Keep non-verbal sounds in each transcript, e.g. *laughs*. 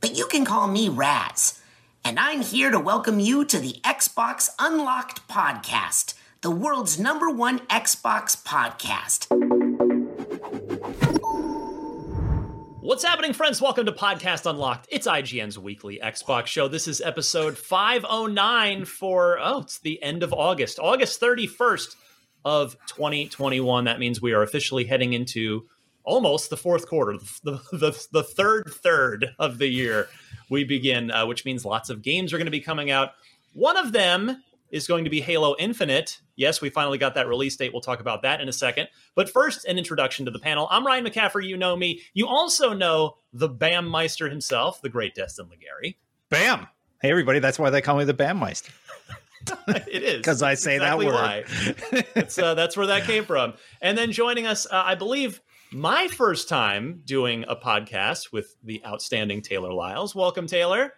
but you can call me Raz. And I'm here to welcome you to the Xbox Unlocked podcast, the world's number one Xbox podcast. What's happening, friends? Welcome to Podcast Unlocked. It's IGN's weekly Xbox show. This is episode 509 for, oh, it's the end of August, August 31st of 2021. That means we are officially heading into almost the fourth quarter, the, the, the third third of the year we begin, uh, which means lots of games are going to be coming out. One of them is going to be Halo Infinite. Yes, we finally got that release date. We'll talk about that in a second. But first, an introduction to the panel. I'm Ryan McCaffrey. You know me. You also know the Bam Meister himself, the great Destin Legarie. Bam! Hey, everybody. That's why they call me the Bam Meister. *laughs* it is because I say exactly that word. that's uh, that's where that came from. And then joining us, uh, I believe, my first time doing a podcast with the outstanding Taylor Lyles. Welcome, Taylor.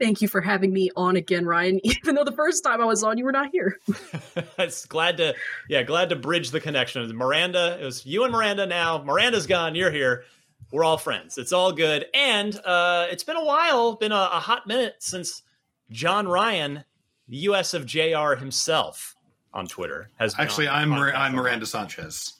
Thank you for having me on again, Ryan. *laughs* Even though the first time I was on, you were not here. *laughs* it's glad to, yeah, glad to bridge the connection. Miranda, it was you and Miranda now. Miranda's gone. You're here. We're all friends. It's all good. And uh, it's been a while, been a, a hot minute since John Ryan, the US of JR himself on Twitter, has actually. I'm Mir- I'm Miranda Sanchez.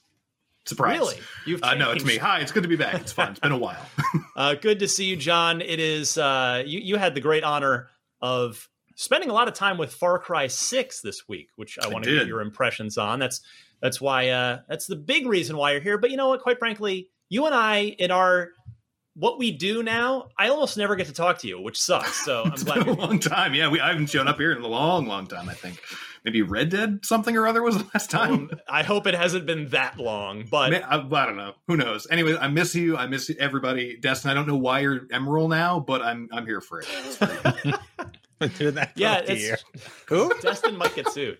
Surprise! Really? You've uh, no, it's me. Hi, it's good to be back. It's fun. It's been a while. *laughs* uh, good to see you, John. It is. Uh, you you had the great honor of spending a lot of time with Far Cry Six this week, which I, I want to get your impressions on. That's that's why uh, that's the big reason why you're here. But you know what? Quite frankly, you and I in our what we do now, I almost never get to talk to you, which sucks. So *laughs* I'm glad. Been a long time. Yeah, we I haven't shown up here in a long, long time. I think maybe Red Dead something or other was the last time. Um, I hope it hasn't been that long, but I, I, don't know. Who knows? Anyway, I miss you. I miss everybody. Destin, I don't know why you're Emerald now, but I'm I'm here for it. Doing *laughs* that yeah, it's, who? *laughs* Destin might get sued.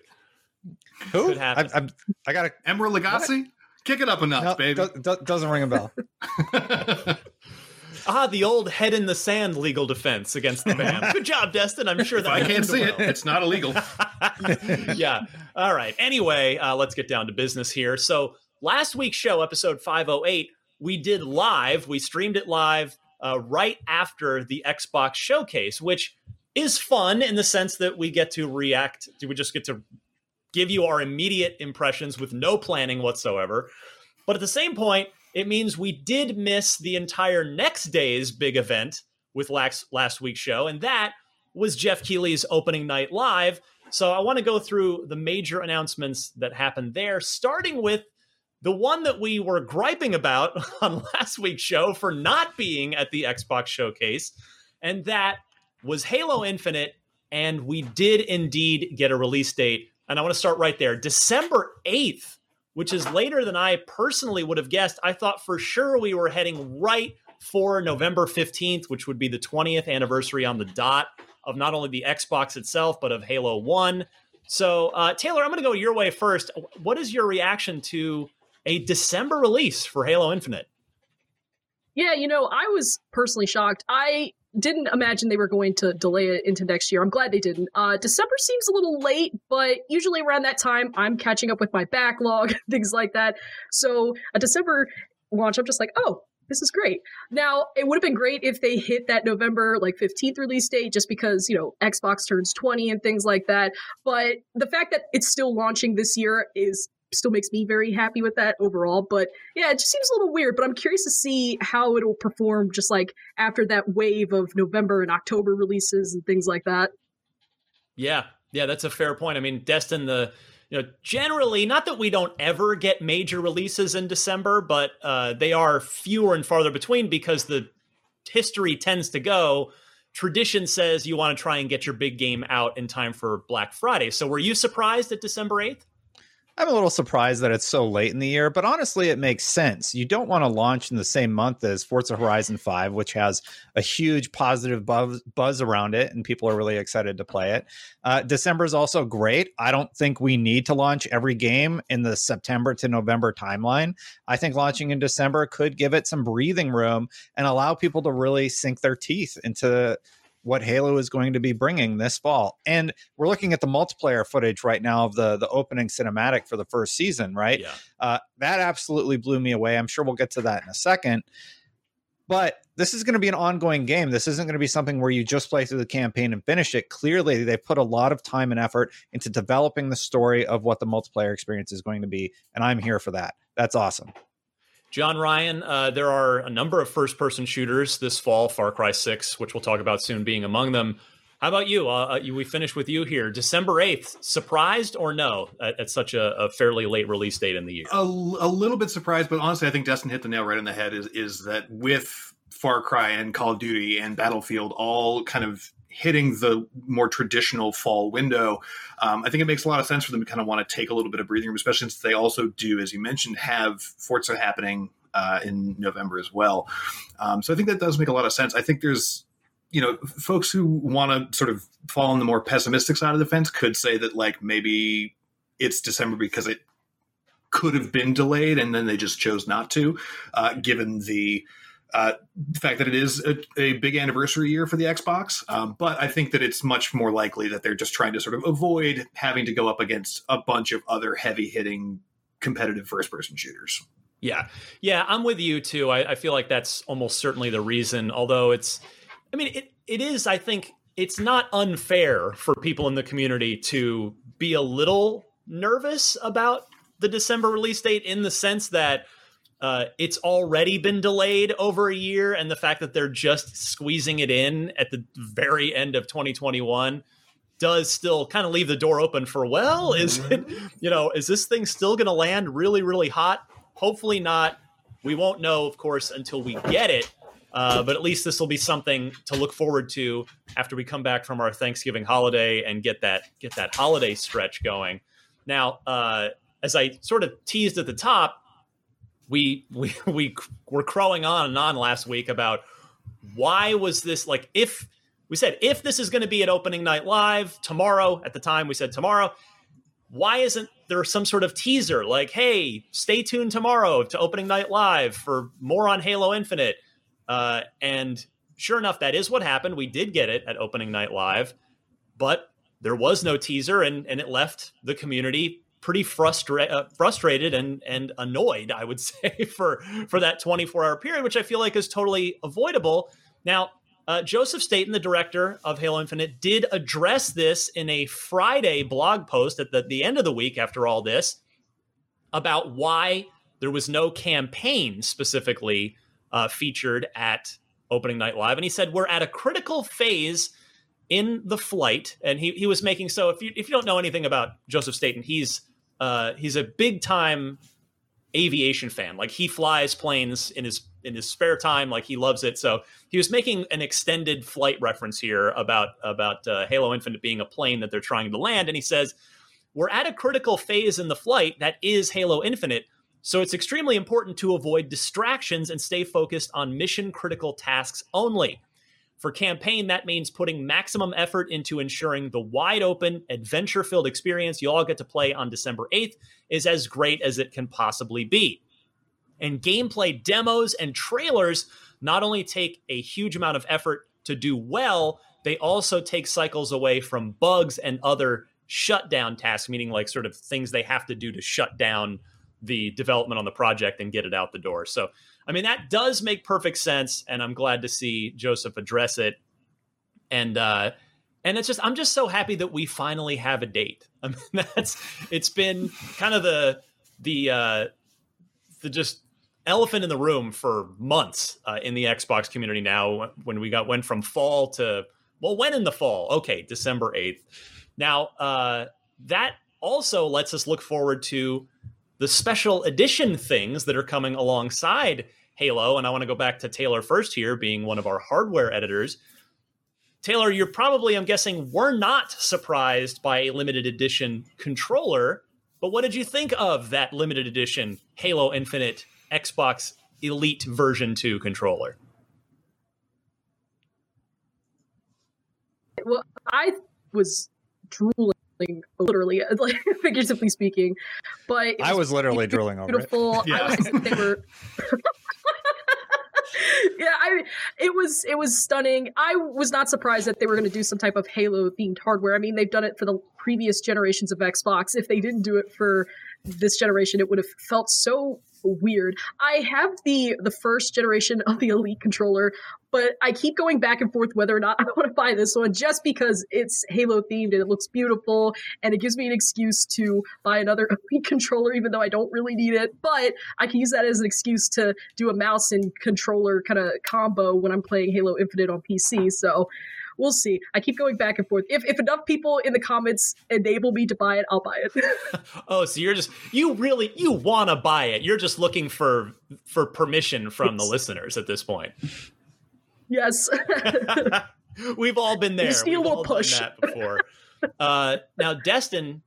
Who? Could happen. I, I'm, I got a Emerald Lagasse. What? Kick it up a notch, no, baby. Do, do, doesn't ring a bell. *laughs* ah, the old head in the sand legal defense against the ban. *laughs* Good job, Destin. I'm sure that I can't see well. it. It's not illegal. *laughs* *laughs* yeah. All right. Anyway, uh, let's get down to business here. So last week's show, episode 508, we did live. We streamed it live uh, right after the Xbox showcase, which is fun in the sense that we get to react. We just get to give you our immediate impressions with no planning whatsoever. But at the same point, it means we did miss the entire next day's big event with last, last week's show, and that was Geoff Keighley's opening night live. So I want to go through the major announcements that happened there, starting with the one that we were griping about *laughs* on last week's show for not being at the Xbox showcase, and that was Halo Infinite. And we did indeed get a release date. And I want to start right there December 8th which is later than I personally would have guessed. I thought for sure we were heading right for November 15th, which would be the 20th anniversary on the dot of not only the Xbox itself, but of Halo 1. So, uh, Taylor, I'm going to go your way first. What is your reaction to a December release for Halo Infinite? Yeah, you know, I was personally shocked. I didn't imagine they were going to delay it into next year. I'm glad they didn't. Uh, December seems a little late, but usually around that time, I'm catching up with my backlog, *laughs* things like that. So a December launch, I'm just like, oh, this is great. Now, it would have been great if they hit that November like 15th release date just because, you know, Xbox turns 20 and things like that. But the fact that it's still launching this year is still makes me very happy with that overall. But yeah, it just seems a little weird, but I'm curious to see how it'll perform just like after that wave of November and October releases and things like that. Yeah. Yeah, that's a fair point. I mean, Destin, the you know, generally, not that we don't ever get major releases in December, but uh, they are fewer and farther between because the history tends to go. Tradition says you want to try and get your big game out in time for Black Friday. So, were you surprised at December 8th? I'm a little surprised that it's so late in the year, but honestly, it makes sense. You don't want to launch in the same month as Forza Horizon 5, which has a huge positive buzz, buzz around it, and people are really excited to play it. Uh, December is also great. I don't think we need to launch every game in the September to November timeline. I think launching in December could give it some breathing room and allow people to really sink their teeth into what Halo is going to be bringing this fall. And we're looking at the multiplayer footage right now of the the opening cinematic for the first season, right? Yeah. Uh, that absolutely blew me away. I'm sure we'll get to that in a second. But this is going to be an ongoing game. This isn't going to be something where you just play through the campaign and finish it. Clearly, they put a lot of time and effort into developing the story of what the multiplayer experience is going to be, and I'm here for that. That's awesome. John Ryan, uh, there are a number of first person shooters this fall, Far Cry 6, which we'll talk about soon, being among them. How about you? Uh, uh we finish with you here. December 8th, surprised or no at, at such a, a, fairly late release date in the year? A, a, little bit surprised, but honestly, I think Destin hit the nail right on the head is, is that with Far Cry and Call of Duty and Battlefield all kind of hitting the more traditional fall window, um, I think it makes a lot of sense for them to kind of want to take a little bit of breathing room, especially since they also do, as you mentioned, have Forza happening uh, in November as well. Um, so I think that does make a lot of sense. I think there's you know folks who want to sort of fall on the more pessimistic side of the fence could say that like maybe it's December because it could have been delayed and then they just chose not to, uh, given the uh, the fact that it is a, a, big anniversary year for the Xbox. Um, but I think that it's much more likely that they're just trying to sort of avoid having to go up against a bunch of other heavy hitting competitive first person shooters. Yeah. Yeah, I'm with you too. I, I, feel like that's almost certainly the reason, although it's, I mean, it, it is, I think it's not unfair for people in the community to be a little nervous about the December release date in the sense that uh, it's already been delayed over a year, and the fact that they're just squeezing it in at the very end of 2021 does still kind of leave the door open for well, is it, *laughs* you know, is this thing still going to land really, really hot? Hopefully not. We won't know, of course, until we get it. Uh, but at least this will be something to look forward to after we come back from our Thanksgiving holiday and get that get that holiday stretch going. Now, uh, as I sort of teased at the top, we we *laughs* we were crowing on and on last week about why was this like if we said if this is going to be at opening night live tomorrow at the time we said tomorrow why isn't there some sort of teaser? Like hey stay tuned tomorrow to opening night live for more on halo infinite. Uh, and sure enough that is what happened. We did get it at opening night live but there was no teaser and and it left the community pretty frustra- uh, frustrated and and annoyed, I would *laughs* say, for for that 24 hour period, which I feel like is totally avoidable. Now, uh, Joseph Staten, the director of Halo Infinite, did address this in a Friday blog post at the, the end of the week after all this about why there was no campaign specifically uh, featured at opening night live. And he said, We're at a critical phase in the flight. And he, he was making so if you, if you don't know anything about Joseph Staten, he's uh, he's a big time aviation fan. Like he flies planes in his in his spare time. Like he loves it. So he was making an extended flight reference here about about uh, Halo Infinite being a plane that they're trying to land, and he says we're at a critical phase in the flight that is Halo Infinite. So it's extremely important to avoid distractions and stay focused on mission critical tasks only. For campaign, that means putting maximum effort into ensuring the wide open, adventure filled experience you all get to play on December 8th is as great as it can possibly be. And gameplay demos and trailers not only take a huge amount of effort to do well, they also take cycles away from bugs and other shutdown tasks, meaning like sort of things they have to do to shut down the development on the project and get it out the door. So, I mean, that does make perfect sense, and I'm glad to see Joseph address it. And uh, and it's just I'm just so happy that we finally have a date. *laughs* I mean, that's it's been kind of the the uh, the just elephant in the room for months uh, in the Xbox community now. When we got went from fall to well, when in the fall? Okay, December eighth. Now uh, that also lets us look forward to the special edition things that are coming alongside Halo. And I want to go back to Taylor first here, being one of our hardware editors. Taylor, you're probably, I'm guessing, were not surprised by a limited edition controller. But what did you think of that limited edition Halo Infinite Xbox Elite version 2 controller? Well, I was drooling literally, *laughs* like figuratively speaking. But I was literally drooling over beautiful. it. Yeah. *laughs* I was, they were. *laughs* yeah, I it was it was stunning. I was not surprised that they were going to do some type of Halo themed hardware. I mean, they've done it for the previous generations of Xbox. If they didn't do it for this generation, it would have felt so weird. I have the the first generation of the Elite controller, but I keep going back and forth whether or not *laughs* I want to buy this one just because it's Halo themed and it looks beautiful and it gives me an excuse to buy another *laughs* Elite controller even though I don't really need it. But I can use that as an excuse to do a mouse and controller kind of combo when I'm playing Halo Infinite on PC. So we'll see. I keep going back and forth. If if enough people in the comments enable me to buy it, I'll buy it. *laughs* oh, so you're just you really you want to buy it. You're just looking for for permission from the listeners at this point. Yes. *laughs* *laughs* We've all been there. Steel will push that before. uh, now, Destin,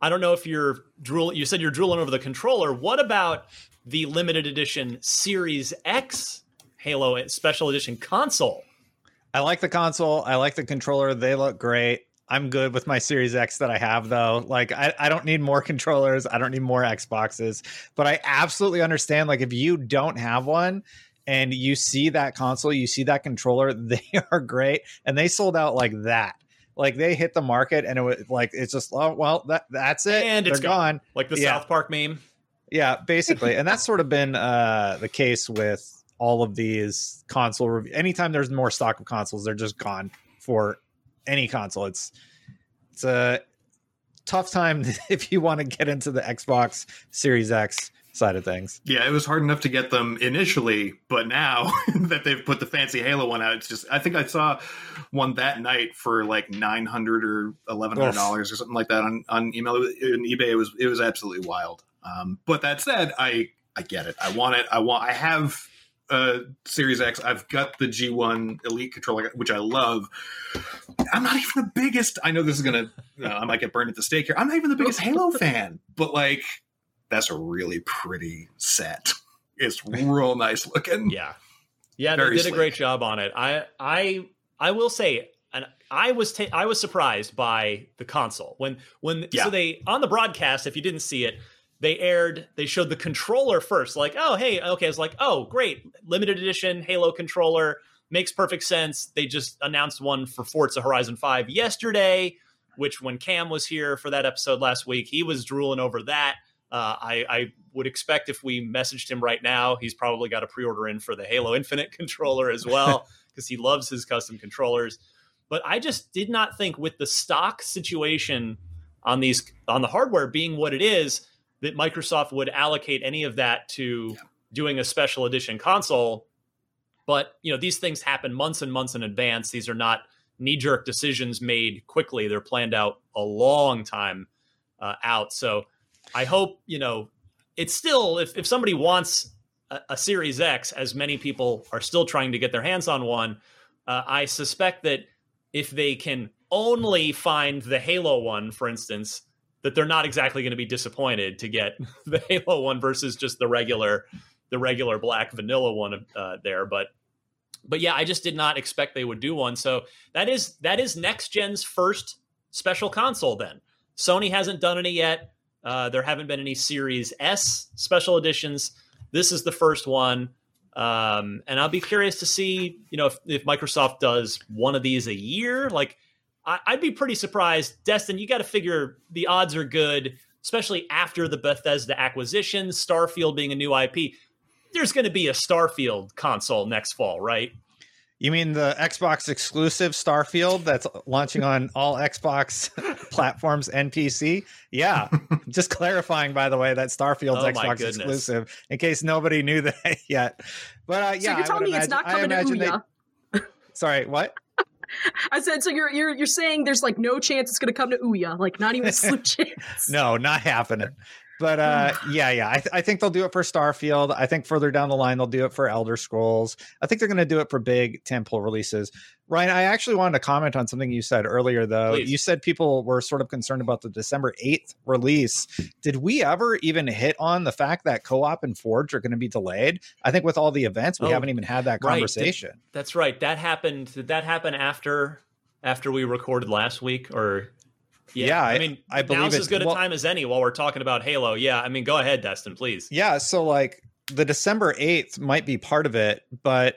I don't know if you're drooling. You said you're drooling over the controller. What about the limited edition Series X Halo Special Edition console? I like the console. I like the controller. They look great. I'm good with my Series X that I have though. Like I, I don't need more *laughs* controllers. I don't need more Xboxes. But I absolutely understand like if you don't have one and you see that console, you see that controller, *laughs* they are great. And they sold out like that. Like they hit the market and it was like it's just oh well that that's it. And They're it's gone. gone. Like the yeah. South Park meme. Yeah, basically. and that's sort of been uh the case with all of these console review. Anytime there's more stock of consoles, they're just gone for any console. It's it's a tough time *laughs* if you want to get into the Xbox Series X side of things. Yeah, it was hard enough to get them initially, but now *laughs* that they've put the fancy Halo one out, it's just I think I saw one that night for like nine hundred or eleven hundred dollars or something like that on on email in eBay. It was it was absolutely wild. Um, but that said, I I get it. I want it. I want. I have uh, Series X. I've got the G1 Elite controller, which I love. I'm not even the biggest. I know this is gonna. Uh, I might get burned at the stake here. I'm not even the biggest Halo *laughs* fan, but like, that's a really pretty set. It's real nice looking. Yeah, yeah, Very they did sleek. a great job on it. I, I, I will say, and I was ta- I was surprised by the console when when yeah. so they on the broadcast. If you didn't see it, they aired they showed the controller first like oh hey okay it's like oh great limited edition halo controller makes perfect sense. They just announced one for forza horizon 5 yesterday which when cam was here for that episode last week he was drooling over that. Uh, I, I would expect if we messaged him right now he's probably got a pre-order in for the halo infinite *laughs* controller as well *laughs* because he loves his custom controllers. But i just did not think with the stock situation on these on the hardware being what it is that Microsoft would allocate any of that to yeah. doing a special edition console. But you know, these things happen months and months in advance. These are not knee-jerk decisions made quickly. They're planned out a long time uh, out. So I hope you know it's still if if somebody wants a, a Series X, as many people are still trying to get their hands on one, uh, I suspect that if they can only find the Halo one, for instance, that they're not exactly going to be disappointed to get *laughs* the Halo one versus just the regular the regular black vanilla one uh, there. But but yeah, I just did not expect they would do one. So that is that is next gen's first special console. Then Sony hasn't done any yet. Uh, there haven't been any Series S special editions. This is the first one. Um, and I'll be curious to see, you know, if, if Microsoft does one of these a year. Like, I, would be pretty surprised. Destin, you got to figure the odds are good, especially after the Bethesda acquisition, Starfield being a new IP. There's going to be a Starfield console next fall, right? You mean the Xbox exclusive Starfield that's launching on all Xbox *laughs* platforms and PC? Yeah. *laughs* Just clarifying, by the way, that Starfield's oh Xbox exclusive in case nobody knew *laughs* that yet. But uh, yeah, so you're telling me imagine, it's not coming to Ouya? They... Sorry, what? I said, so you're you're you're saying there's like no chance it's going to come to Ouya, like not even a *laughs* slim chance. no, not happening. But *laughs* uh, yeah, yeah, I, th- I, think they'll do it for Starfield. I think further down the line they'll do it for Elder Scrolls. I think they're going to do it for big tentpole releases. Ryan, I actually wanted to comment on something you said earlier, though. Please. You said people were sort of concerned about the December eighth release. Did we ever even hit on the fact that co-op and Forge are going to be delayed? I think with all the events, we oh, haven't even had that conversation. Right. Did, that's right. That happened. Did that happen after after we recorded last week, or yeah, yeah I, I, mean, I believe now's as good a time as any while we're talking about Halo. Yeah, I mean, go ahead, Destin, please. Yeah, so like the December eighth might be part of it, but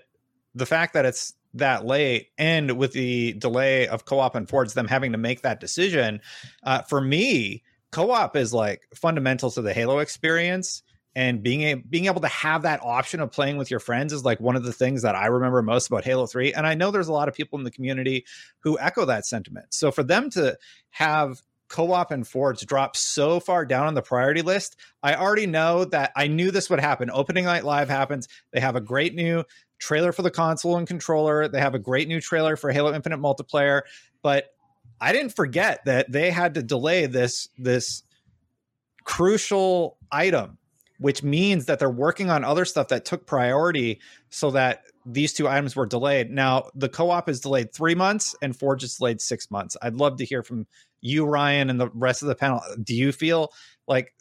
the fact that it's that late and with the delay of co-op and Forge, them having to make that decision, uh, for me, co-op is like fundamental to the Halo experience and being a, being able to have that option of playing with your friends is like one of the things that I remember most about Halo 3 and I know there's a lot of people in the community who echo that sentiment. So for them to have co-op and forge drop so far down on the priority list, I already know that I knew this would happen. Opening night live happens. They have a great new trailer for the console and controller. They have a great new trailer for Halo Infinite multiplayer, but I didn't forget that they had to delay this this crucial item which means that they're working on other stuff that took priority so that these two items were delayed. Now, the co op is delayed three months and Forge is delayed six months. I'd love to hear from you, Ryan, and the rest of the panel. Do you feel like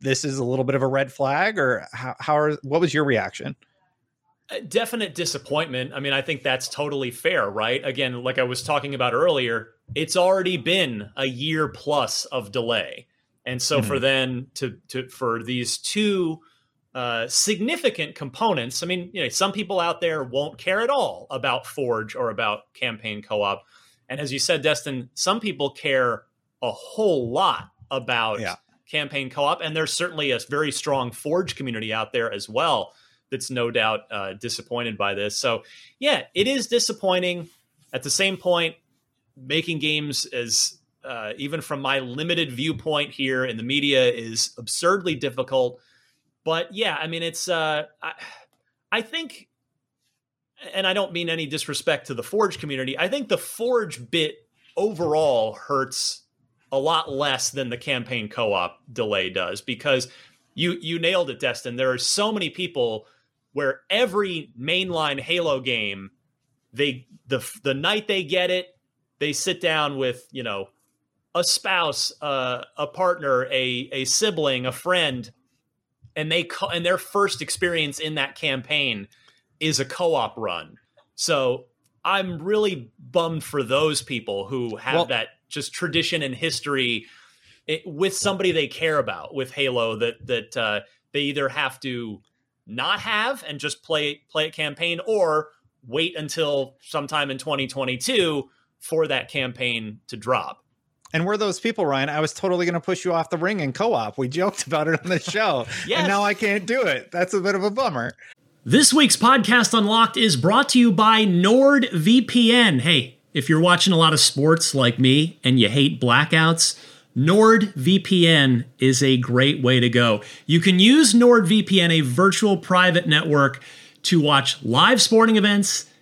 this is a little bit of a red flag, or how, how are, what was your reaction? definite disappointment. I mean, I think that's totally fair, right? Again, like I was talking about earlier, it's already been a year plus of delay. And so mm-hmm. for then to to for these two uh, significant components, I mean, you know, some people out there won't care at all about Forge or about campaign co-op, and as you said, Destin, some people care a whole lot about yeah. campaign co-op, and there's certainly a very strong Forge community out there as well that's no doubt uh, disappointed by this. So, yeah, it is disappointing. At the same point, making games as uh, even from my limited viewpoint here in the media, is absurdly difficult. But yeah, I mean, it's, uh, I, I think, and I don't mean any disrespect to the Forge community, I think the Forge bit overall hurts a lot less than the campaign co-op delay does because you you nailed it Destin there are so many people where every mainline Halo game they the the night they get it they sit down with you know a spouse, uh, a partner, a a sibling, a friend, and they co- and their first experience in that campaign is a co-op run. So I'm really bummed for those people who have well, that just tradition and history it, with somebody they care about with Halo that that uh, they either have to not have and just play play a campaign or wait until sometime in 2022 for that campaign to drop. And we're those people, Ryan. I was totally going to push you off the ring in co op. We joked about it on the show. *laughs* yes. And now I can't do it. That's a bit of a bummer. This week's podcast Unlocked is brought to you by NordVPN. Hey, if you're watching a lot of sports like me and you hate blackouts, NordVPN is a great way to go. You can use NordVPN, a virtual private network, to watch live sporting events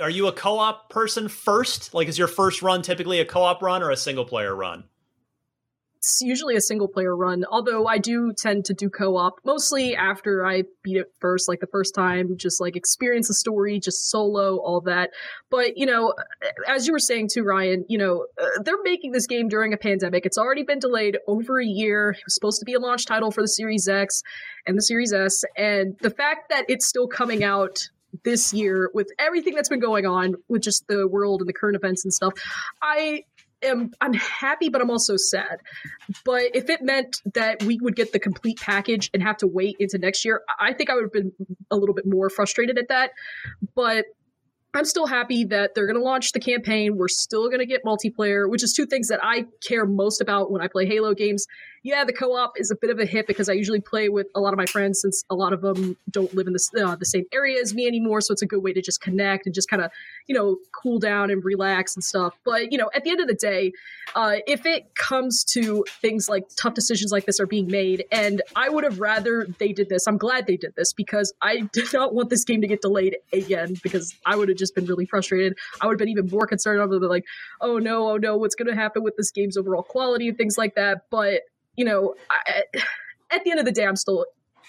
are you a co-op person first? Like, is your first run typically a co-op run or a single player run? It's usually a single player run, although I do tend to do co op mostly after I beat it first, like the first time, just like experience the story, just solo, all that. But, you know, as you were saying too, Ryan, you know, uh, they're making this game during a pandemic. It's already been delayed over a year. It was supposed to be a launch title for the Series X and the Series S. And the fact that it's still coming out this year with everything that's been going on with just the world and the current events and stuff, I am I'm happy, but I'm also sad. But if it meant that we would get the complete package and have to wait into next year, I think I would have been a little bit more frustrated at that. But I'm still happy that they're going to launch the campaign. We're still going to get multiplayer, which is two things that I care most about when I play Halo games. Yeah, the co-op is a bit of a hit because I usually play with a lot of my friends since a lot of them don't live in the, uh, the same area as me anymore. So it's a good way to just connect and just kind of, you know, cool down and relax and stuff. But, you know, at the end of the day, uh, if it comes to things like tough decisions like this are being made, and I would have rather they did this. I'm glad they did this because I *laughs* did not want this game to get delayed again because I would have just been really frustrated. I would have been even more concerned over the like, oh no, oh no, what's going to happen with this game's overall quality and things like that. But you know, I, *sighs* at the end of the day, I'm still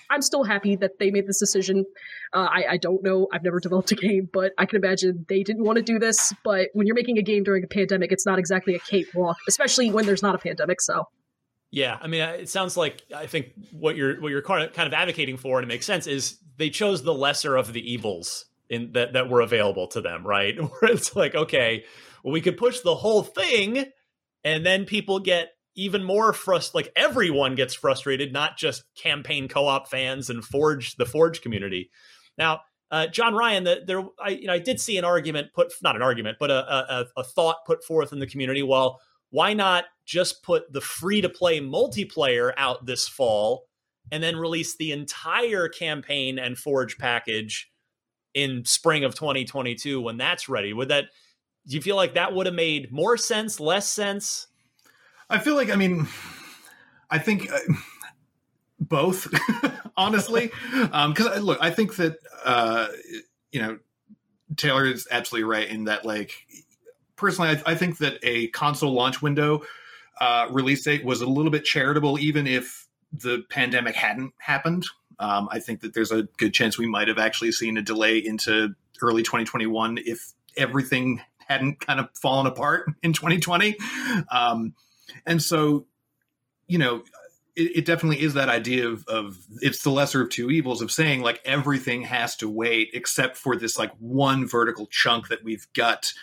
I'm still happy that they made this decision. Uh, I, I don't know. I've never developed a game, but I can imagine they didn't want to do this. But when you're making a game during a pandemic, it's not exactly a cakewalk, especially when there's not a pandemic. So. Yeah, I mean, it sounds like I think what you're what you're kind of advocating for, and it makes sense, is they chose the lesser of the evils in that that were available to them, right? *laughs* Where it's like, okay, well, we could push the whole thing, and then people get even more frust like everyone gets frustrated, not just campaign co-op fans and Forge the Forge community. Now, uh, John Ryan, the, there I you know I did see an argument put not an argument, but a, a, a thought put forth in the community. Well, why not just put the free to play multiplayer out this fall and then release the entire campaign and Forge package in spring of 2022 when that's ready? Would that do you feel like that would have made more sense, less sense? I feel like, I mean, I think uh, both, *laughs* honestly. Because um, look, I think that, uh, you know, Taylor is absolutely right in that, like, personally, I, I think that a console launch window uh, release date was a little bit charitable, even if the pandemic hadn't happened. Um, I think that there's a good chance we might have actually seen a delay into early 2021 if everything hadn't kind of fallen apart in 2020. Um, and so, you know, it, it, definitely is that idea of, of it's the lesser of two evils of saying like everything has to wait except for this like one vertical chunk that we've got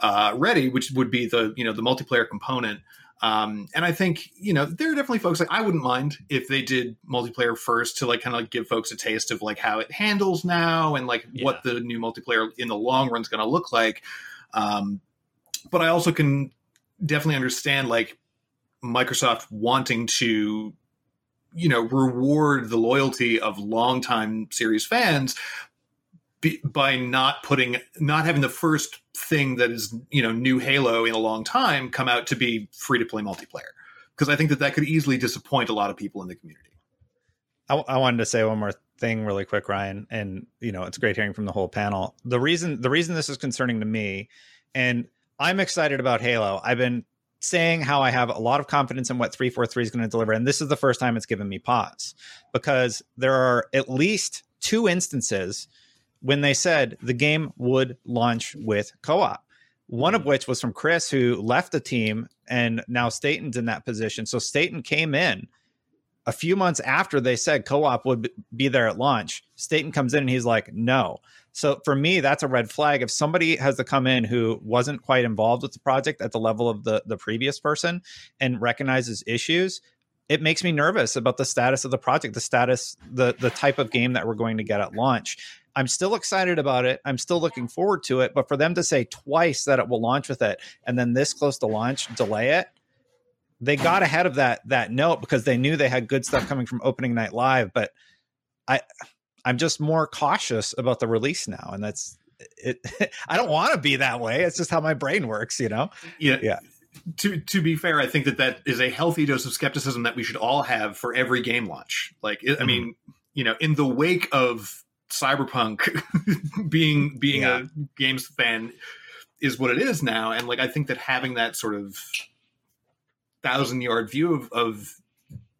uh, ready, which would be the you know the multiplayer component. Um, and I think you know there are definitely folks like I wouldn't mind if they did multiplayer first to like kind of like give folks a taste of like how it handles now and like yeah. what the new multiplayer in the long run is going to look like. Um, but I also can definitely understand like Microsoft wanting to you know reward the loyalty of longtime series fans be, by not putting not having the first thing that is you know new halo in a long time come out to be free to play multiplayer. Because i think that that could easily disappoint a lot of people in the community. I, I wanted to say one more thing really quick ryan and you know it's great hearing from the whole panel. The reason the reason this is concerning to me and i'm excited about halo i've been saying how I have a lot of confidence in what 343 is going to deliver. And this is the first time it's given me pause because there are at least two instances when they said the game would launch with co op. One of mm. which was from Chris, who left the team, and now Staten's in that position. So Staten came in a few months after they said co op would be there at launch. Staten comes in and he's like, no. So for me, that's a red flag. If somebody has to come in who wasn't quite involved with the project at the level of the the previous person and recognizes issues, it makes me nervous about the status of the project, the status, the the type of game that we're going to get at launch. I'm still excited about it. I'm still looking forward to it. But for them to say twice that it will launch with it and then this close to launch delay it, they got ahead of that that note because they knew they had good stuff coming from opening night live. But I I'm just more cautious about the release now, and that's it. *laughs* I don't want to be that way. It's just how my brain works, you know. Yeah, yeah. To to be fair, I think that that is a healthy dose of skepticism that we should all have for every game launch. Like, I mm-hmm. mean, you know, in the wake of Cyberpunk *laughs* being being yeah. a games fan is what it is now, and like I think that having that sort of thousand yard view of, of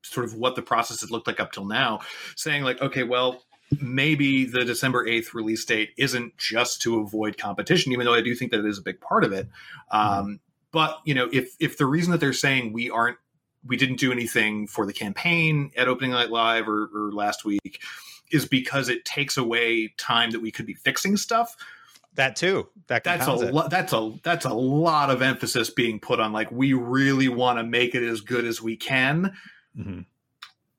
sort of what the process had looked like up till now, saying like, okay, well, maybe the December 8th release date isn't just to avoid competition, even though I do think that it is a big part of it. Um. But you know, if if the reason that they're saying we aren't we didn't do anything for the campaign at opening night live or, or last week is because it takes away time that we could be fixing stuff that too that that's a lo- that's a that's a lot of emphasis being put on like we really want to make it as good as we can mm-hmm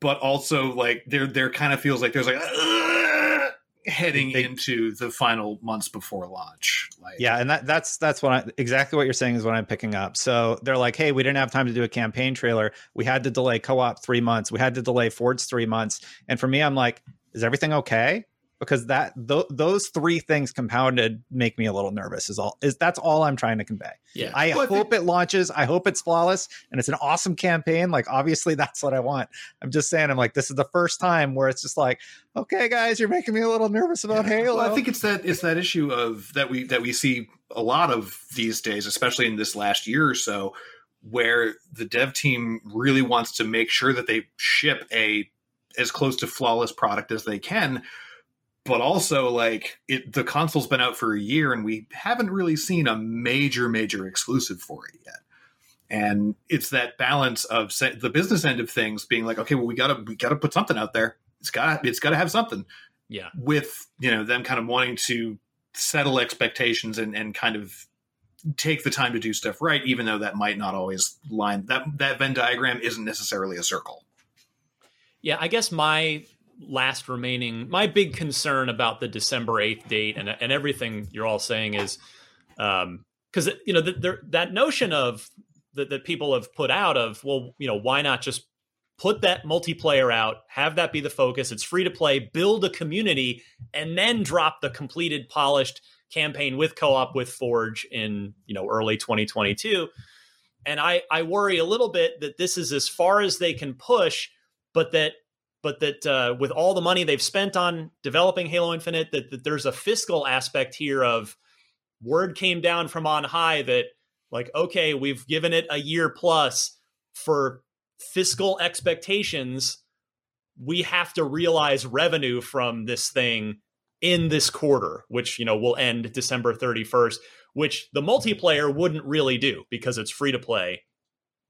but also like there there kind of feels like there's like uh, heading they, into the final months before launch. Like, yeah, and that that's that's what I, exactly what you're saying is what I'm picking up. So they're like, hey, we didn't have time to do a campaign trailer. We had to delay co-op three months. We had to delay Forge's three months. And for me, I'm like, is everything okay? Because that th- those three things compounded make me a little nervous is all is that's all i'm trying to convey. Yeah. I well, hope I think- it launches i hope it's flawless and it's an awesome campaign like obviously *laughs* that's what i want. I'm just saying i'm like this is the first time where it's just like okay guys you're making me a little nervous about halo. Well, i think it's that it's that issue of that we that we see a lot of these days especially in this last year or so where the dev team really wants to make sure that they ship a as close to flawless product as they can but also like it the console's been out for a year and we haven't really seen a major major exclusive for it yet. And it's that balance of the business end of things being like okay well we gotta we gotta put something out there. It's gotta it's gotta have something. Yeah. With you know them kind of wanting to settle expectations and and kind of take the time to do stuff right even though that might not always line that that venn diagram isn't necessarily a circle. Yeah i guess my last remaining my big concern about the December 8th date and and everything you're all saying is um cuz you know that notion of that, that people have put out of well you know why not just put that multiplayer out have that be the focus it's free to play build a community and then drop the completed polished campaign with co-op with forge in you know early 2022 and i i worry a little bit that this is as far as they can push but that but that uh, with all the money they've spent on developing Halo Infinite, that, that there's a fiscal aspect here of word came down from on high that like okay, we've given it a year plus for fiscal expectations. We have to realize revenue from this thing in this quarter, which you know will end December 31st, which the multiplayer wouldn't really do because it's free to play.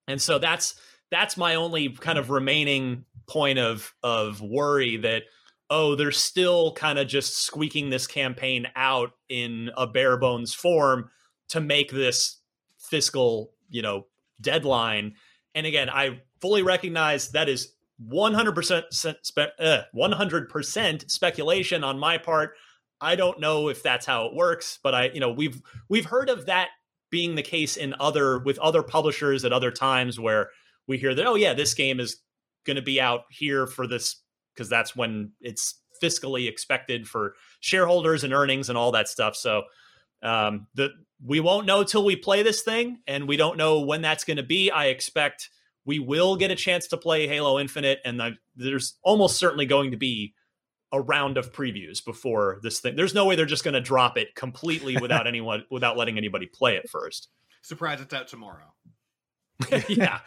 And so that's that's my only kind of remaining point of of worry that oh they're still kind of just squeaking this campaign out in a bare bones form to make this fiscal you know deadline. And again i fully recognize that is 100% spe- uh, 100% speculation on my part. I don't know if that's how it works but i you know we've we've heard of that being the case in other with other publishers at other times where we hear that oh yeah this game is going to be out here for this because that's when it's fiscally expected for shareholders and earnings and all that stuff so um, the we won't know till we play this thing and we don't know when that's going to be i expect we will get a chance to play halo infinite and the, there's almost certainly going to be a round of previews before this thing. There's no way they're just going to drop it completely *laughs* without anyone without letting anybody play it first. Surprise! It's out tomorrow. *laughs* yeah,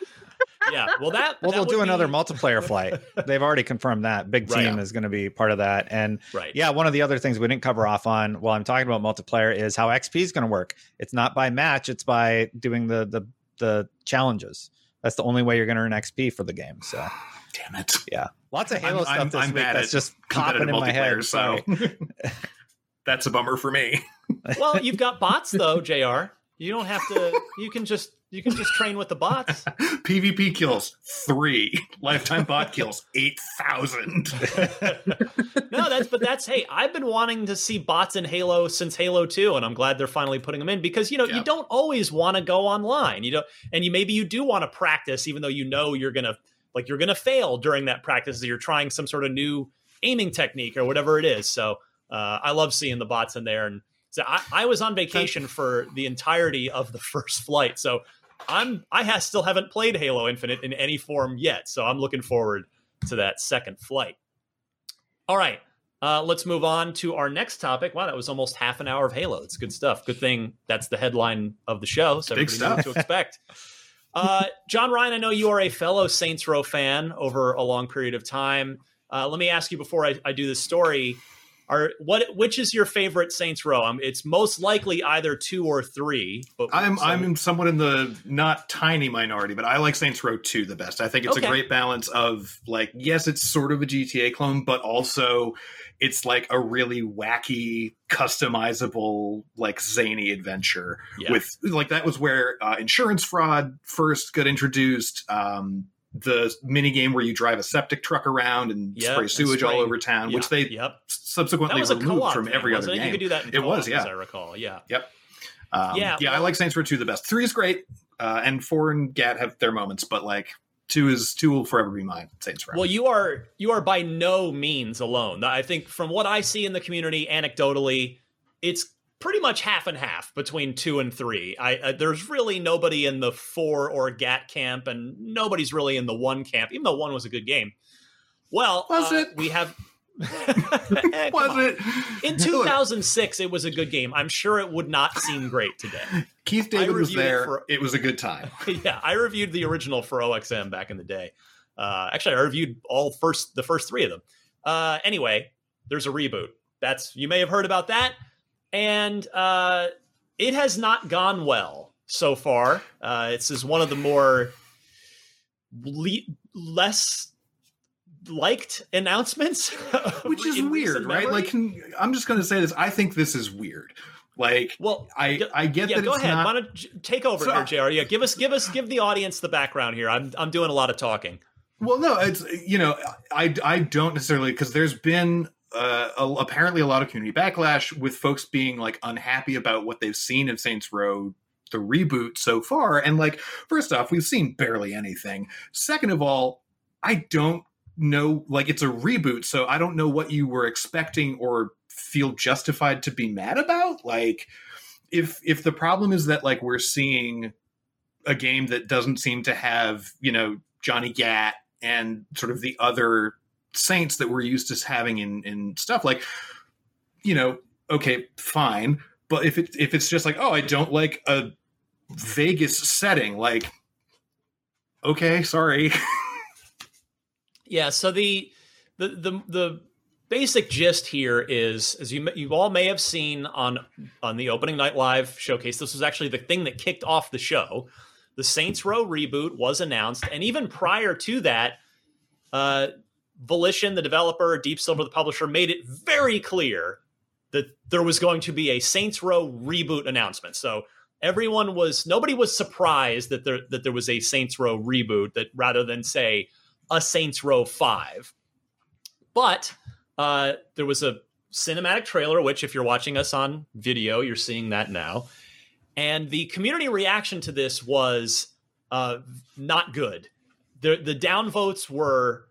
yeah. Well, that well, that they'll would do another multiplayer flight. They've already confirmed that. Big Right. Team is going to be part of that. And Right. yeah, one of the other things we didn't cover off on while I'm talking about multiplayer is how XP is going to work. It's not by match; it's by doing the the the challenges. That's the only way you're going to earn XP for the game. So, damn it. Yeah, lots of Halo I'm, stuff I'm, this I'm week that's just popping in my head. multiplayer, So *laughs* that's a bummer for me. Well, you've got bots though, Jr. You don't have to. You can just you can just train with the bots. *laughs* PvP kills three. *laughs* Lifetime bot kills eight thousand. *laughs* no, that's but that's hey, I've been wanting to see bots in Halo since Halo 2 and I'm glad they're finally putting them in because you know, you don't always want to go online. You know, and you maybe you do want to practice even though you know you're going to like you're going to fail during that practice you're trying some sort of new aiming technique or whatever it is. So, uh, I love seeing the bots in there and so I, I was on vacation for the entirety of the first flight. So, I'm I ha- still haven't played Halo Infinite in any form yet. So, I'm looking forward to that second flight. All right. Uh, let's move on to our next topic. Wow, that was almost half an hour of Halo. It's good stuff. Good thing that's the headline of the show, so Big everybody knew what stuff. to expect. Uh, John Ryan, I know you are a fellow Saints Row fan over a long period of time. Uh, let me ask you before I, I do this story: Are what which is your favorite Saints Row? Um, it's most likely either two or three. But I'm so- I'm somewhat in the not tiny minority, but I like Saints Row 2 the best. I think it's Okay. a great balance of like yes, it's sort of a GTA clone, but also it's like a really wacky, customizable, like zany adventure. Yeah. With like that was where uh, insurance fraud first got introduced. Um, the mini game where you drive a septic truck around and Yeah, spray sewage all over town, which they yep. subsequently removed from thing, every other it? game. You could do that. It was, yeah. as I recall. Yeah. Yep. Um, Yeah, yeah, I like Saints Row 2 the best. Three is great, uh, and four and Gat have their moments, but like two is two will forever be mine. Saints Row. Well, you are you are by no means alone. I think from what I see in the community, anecdotally, it's pretty much half and half between two and three. I uh, there's really nobody in the four or GAT camp, and nobody's really in the one camp, even though one was a good game. Well, Was uh, it? We have. Eh, *laughs* *laughs* was on. it? In *laughs* 2006, it was a good game. I'm sure it would not seem great today. Keith David was reviewed it there. for- it was a good time. yeah, I reviewed the original for OXM back in the day. Uh, actually, I reviewed all first the first three of them. Uh, anyway, there's a reboot. That's you may have heard about that, and uh, it has not gone well so far. Uh, it's is one of the more le- less liked announcements, Which is weird, right? memory. Like, I'm just going to say this. I think this is weird. Like, well, I I get yeah, that go ahead. not. Why don't j- take over So- here, Jr. Yeah, give us, give us, give the audience the background here. I'm, I'm doing a lot of talking. Well, no, it's you know, I I don't necessarily because there's been uh, a, apparently a lot of community backlash with folks being like unhappy about what they've seen of Saints Row the reboot so far, and like first off, we've seen barely anything. Second of all, I don't know like it's a reboot, so I don't know what you were expecting or feel justified to be mad about. Like if if the problem is that like we're seeing a game that doesn't seem to have you know Johnny Gat and sort of the other saints that we're used to having in in stuff like you know okay fine but if it if it's just like oh I don't like a Vegas setting like okay sorry *laughs* Yeah. So the the the the basic gist here is, as you you all may have seen on on the opening night live showcase, this was actually the thing that kicked off the show. The Saints Row reboot was announced, and even prior to that, uh, Volition, the developer, Deep Silver, the publisher, made it very clear that there was going to be a Saints Row reboot announcement. So everyone was nobody was surprised that there that there was a Saints Row reboot that rather than say a Saints Row 5. But uh, there was a cinematic trailer, which, if you're watching us on video, you're seeing that now. and the community reaction to this was uh, not good. The the downvotes were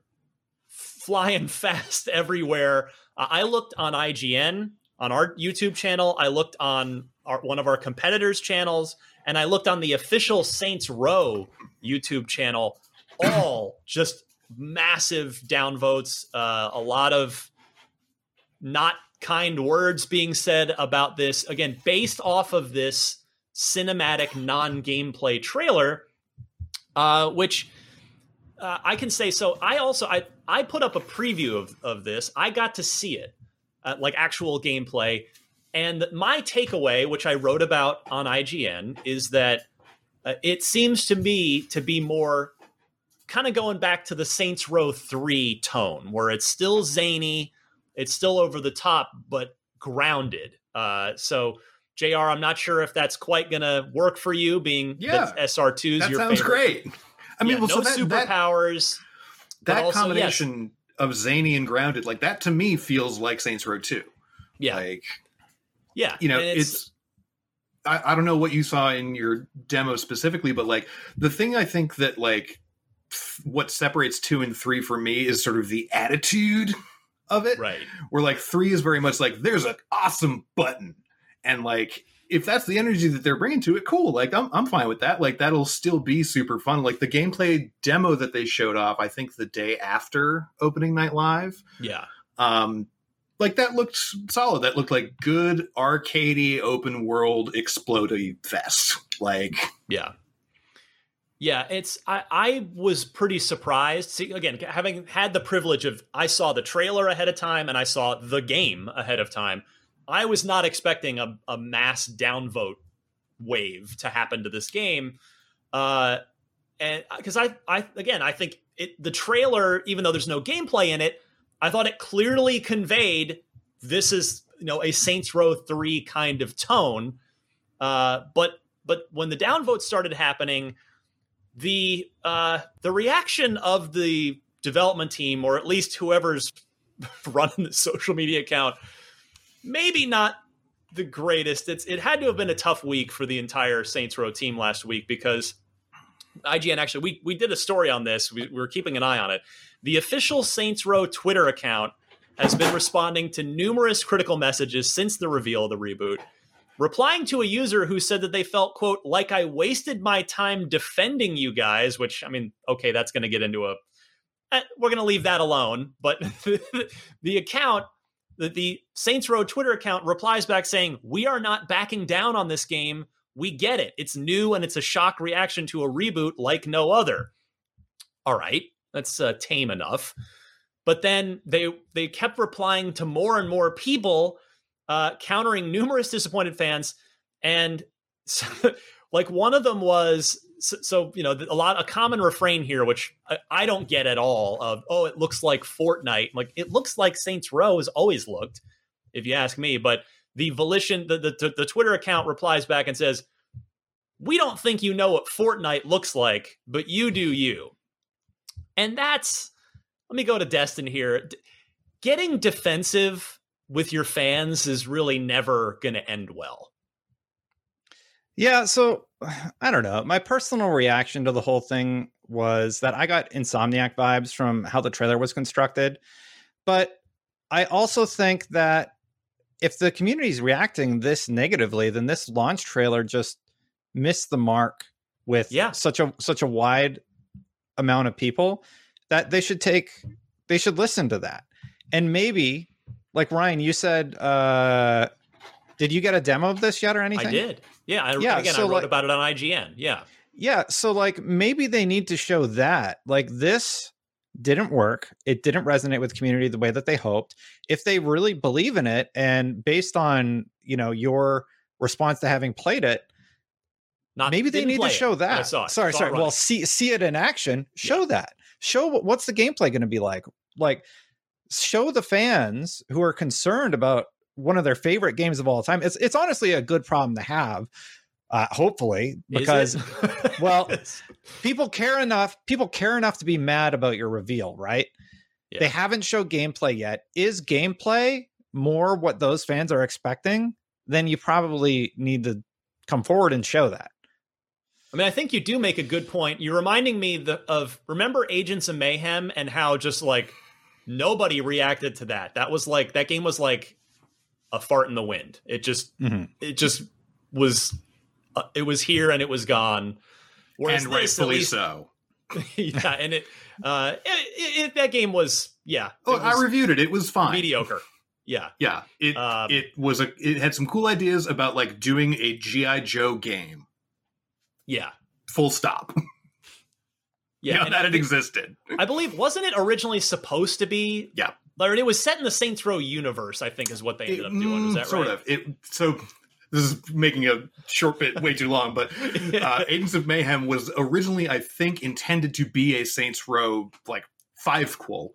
flying *laughs* fast everywhere. Uh, I looked on IGN on our YouTube channel. I looked on our, one of our competitors' channels, and I looked on the official Saints Row YouTube channel. All *coughs* just massive downvotes. Uh, a lot of not kind words being said about this. Again, based off of this cinematic non-gameplay trailer, uh, which uh, I can say. So I also I I put up a preview of of this. I got to see it, uh, like actual gameplay, and my takeaway, which I wrote about on IGN, is that uh, it seems to me to be more kind of going back to the Saints Row three tone, where it's still zany, it's still over the top, but grounded. Uh, so. Jr. I'm not sure if that's quite gonna work for you, being Yeah. that SR2 is That your sounds favorite. great. I mean, Yeah, well, no so that, that, superpowers. but that also, yes. combination of zany and grounded, like that to me feels like Saints Row 2. Yeah. Like, yeah, you know, and it's, I, I don't know what you saw in your demo specifically, but like the thing I think that like what separates two and three for me is sort of the attitude of it. Right. Where like three is very much like there's an awesome button, and like if that's the energy that they're bringing to it, cool. Like I'm I'm fine with that. Like that'll still be super fun. Like the gameplay demo that they showed off, I think the day after opening night live, yeah, um, like that looked solid. That looked like good arcadey open world explodey fest. Like yeah. Yeah, it's I, I was pretty surprised. See, again, having had the privilege of I saw the trailer ahead of time and I saw the game ahead of time. I was not expecting a, a mass downvote wave to happen to this game. Uh and because I I again I think it the trailer, even though there's no gameplay in it, I thought it clearly conveyed this is you know a Saints Row 3 kind of tone. Uh but but when the downvotes started happening, the uh, the reaction of the development team, or at least whoever's *laughs* running the social media account, maybe not the greatest. It's it had to have been a tough week for the entire Saints Row team last week because IGN actually we we did a story on this. We, we were keeping an eye on it. The official Saints Row Twitter account has been responding to numerous critical messages since the reveal of the reboot replying to a user who said that they felt quote like i wasted my time defending you guys which i mean okay that's going to get into a eh, we're going to leave that alone but *laughs* the account the, the saints row twitter account replies back saying we are not backing down on this game. We get it. It's new and it's a shock reaction to a reboot like no other. All right. That's uh, tame enough. But then they they kept replying to more and more people uh, countering numerous disappointed fans. And *laughs* so, like one of them was so, so, you know a lot a common refrain here, which I, I, don't get at all. Of oh, it looks like Fortnite. Like it looks like Saints Row has always looked, if you ask me. But the volition, the the, the Twitter account replies back and says, "We don't think you know what Fortnite looks like, but you do you." And that's let me go to Destin here. Getting defensive with your fans is really never going to end well. Yeah, so *sighs* I don't know. My personal reaction to the whole thing was that I got Insomniac vibes from how the trailer was constructed. But I also think that if the community is reacting this negatively, then this launch trailer just missed the mark with yeah. such a such a wide amount of people that they should take they should listen to that. And maybe like Ryan, you said, uh, did you get a demo of this yet or anything? I did. Yeah. I, yeah. Again, so I wrote like, about it on IGN. Yeah. Yeah. So like maybe they need to show that like this didn't work. It didn't resonate with community the way that they hoped. If they really believe in it and based on, you know, your response to having played it, Not, maybe they need to show it, that. I saw it. Sorry, saw sorry. it Well, see see it in action. Show yeah. that. Show what's the gameplay going to be like. Like show the fans who are concerned about one of their favorite games of all time. It's it's honestly a good problem to have. Uh, hopefully, because well, *laughs* people care enough. People care enough to be mad about your reveal, right? Yeah. They haven't showed gameplay yet. Is gameplay more what those fans are expecting? Then you probably need to come forward and show that. I mean, I think you do make a good point. You're reminding me the, of remember Agents of Mayhem and how just like nobody reacted to that. That was like that game was like a fart in the wind. It just mm-hmm. it just was uh, it was here and it was gone. Whereas and rightfully least, so. *laughs* yeah, and it, uh, it, it, that game was yeah. Oh, was I reviewed it. It was fine. Mediocre. Yeah, yeah. It um, it was a it had some cool ideas about like doing a GI Joe game. Yeah. Full stop. *laughs* Yeah, you know, that it existed. I believe wasn't it originally supposed to be? Yeah, Larry, it was set in the Saints Row universe. I think is what they ended up doing. Was that sort right? Sort of? It so this is making a short bit way too long, but *laughs* uh, Agents of Mayhem was originally, I think, intended to be a Saints Row like five quel,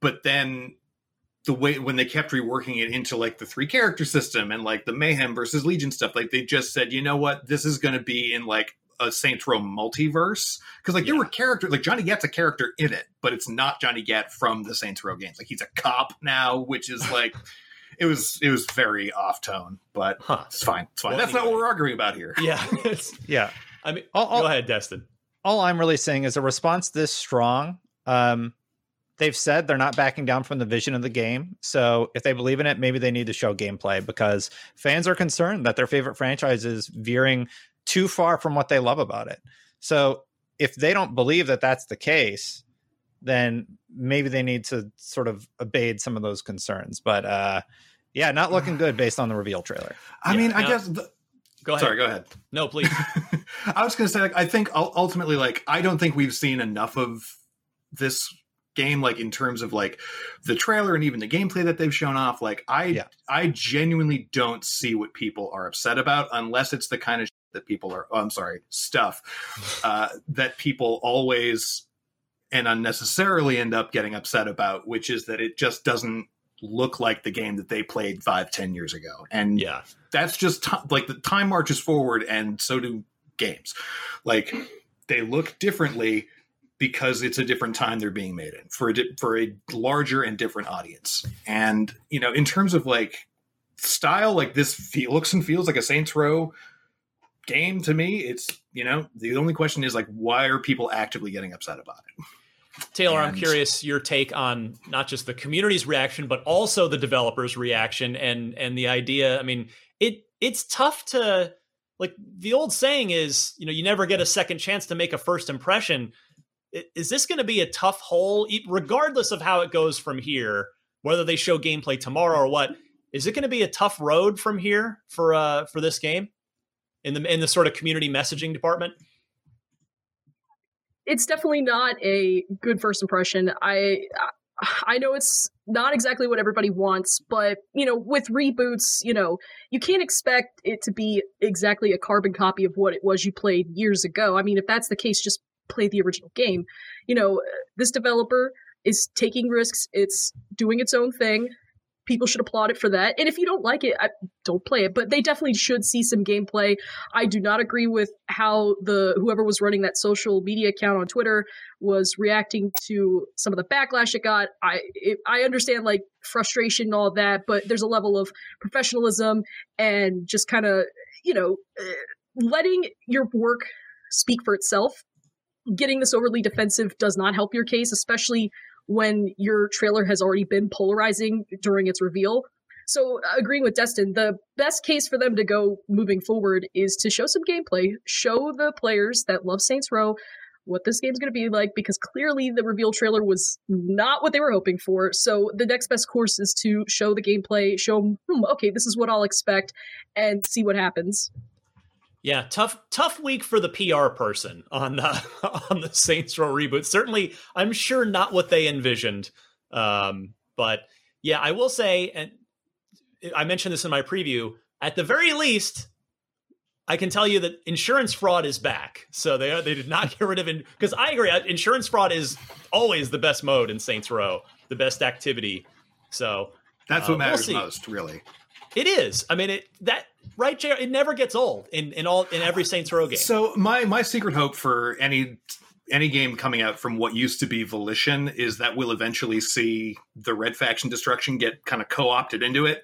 but then the way when they kept reworking it into like the three character system and like the Mayhem versus Legion stuff, like they just said, you know what, this is going to be in like a Saints Row multiverse because like yeah. there were characters like Johnny Gat's a character in it, but it's not Johnny Gat from the Saints Row games. Like he's a cop now, which is *laughs* like it was it was very off tone, but huh. it's fine. It's fine. Well, That's anyway. not what we're arguing about here. Yeah, *laughs* *laughs* yeah. I mean, all, all, go ahead, Destin. All I'm really saying is a response this strong. Um, they've said they're not backing down from the vision of the game. So if they believe in it, maybe they need to show gameplay because fans are concerned that their favorite franchise is veering too far from what they love about it. So if they don't believe that that's the case, then maybe they need to sort of abate some of those concerns. But uh, yeah, not looking good based on the reveal trailer. I yeah, mean, I guess. The, go ahead. Sorry, go ahead. No, please. *laughs* I was going to say, like, I think ultimately, like, I don't think we've seen enough of this game like in terms of like the trailer and even the gameplay that they've shown off like i yeah. i genuinely don't see what people are upset about unless it's the kind of that people are oh, i'm sorry stuff uh, that people always and unnecessarily end up getting upset about which is that it just doesn't look like the game that they played five ten years ago. And yeah. that's just t- like the time marches forward and so do games. Like they look differently because it's a different time they're being made in for a di- for a larger and different audience. And you know in terms of like style like this feel, looks and feels like a saints row game to me it's you know the only question is like why are people actively getting upset about it Taylor, and... I'm curious your take on not just the community's reaction, but also the developers' reaction and and the idea. I mean, it it's tough to like the old saying is, you know, you never get a second chance to make a first impression. Is this going to be a tough hole, regardless of how it goes from here? Whether they show gameplay tomorrow or what, is it going to be a tough road from here for uh for this game? In the in the sort of community messaging department? It's definitely not a good first impression. I I know it's not exactly what everybody wants, but you know, with reboots, you know, you can't expect it to be exactly a carbon copy of what it was you played years ago. I mean, if that's the case, just play the original game. You know, this developer is taking risks. It's doing its own thing people should applaud it for that. And if you don't like it, I, don't play it. But they definitely should see some gameplay. I do not agree with how the whoever was running that social media account on Twitter was reacting to some of the backlash it got. I it, I understand like frustration and all that, but there's a level of professionalism and just kind of you know eh, letting your work speak for itself. Getting this overly defensive does not help your case, especially when your trailer has already been polarizing during its reveal. So, agreeing with Destin, the best case for them to go moving forward is to show some gameplay, show the players that love Saints Row what this game's going to be like because clearly the reveal trailer was not what they were hoping for. So the next best course is to show the gameplay, show them, hmm, okay, this is what I'll expect, and see what happens. Yeah, tough tough week for the PR person on the *laughs* on the Saints Row reboot. Certainly, I'm sure not what they envisioned. Um, but yeah, I will say, and I mentioned this in my preview. At the very least, I can tell you that insurance fraud is back. So they they did not *laughs* get rid of it because I agree. Insurance fraud is always the best mode in Saints Row, the best activity. So that's what uh, matters we'll most, really. It is. I mean, it that right, JR, It never gets old in in all in every Saints Row game. So my my secret hope for any any game coming out from what used to be Volition is that we'll eventually see the Red Faction destruction get kind of co opted into it.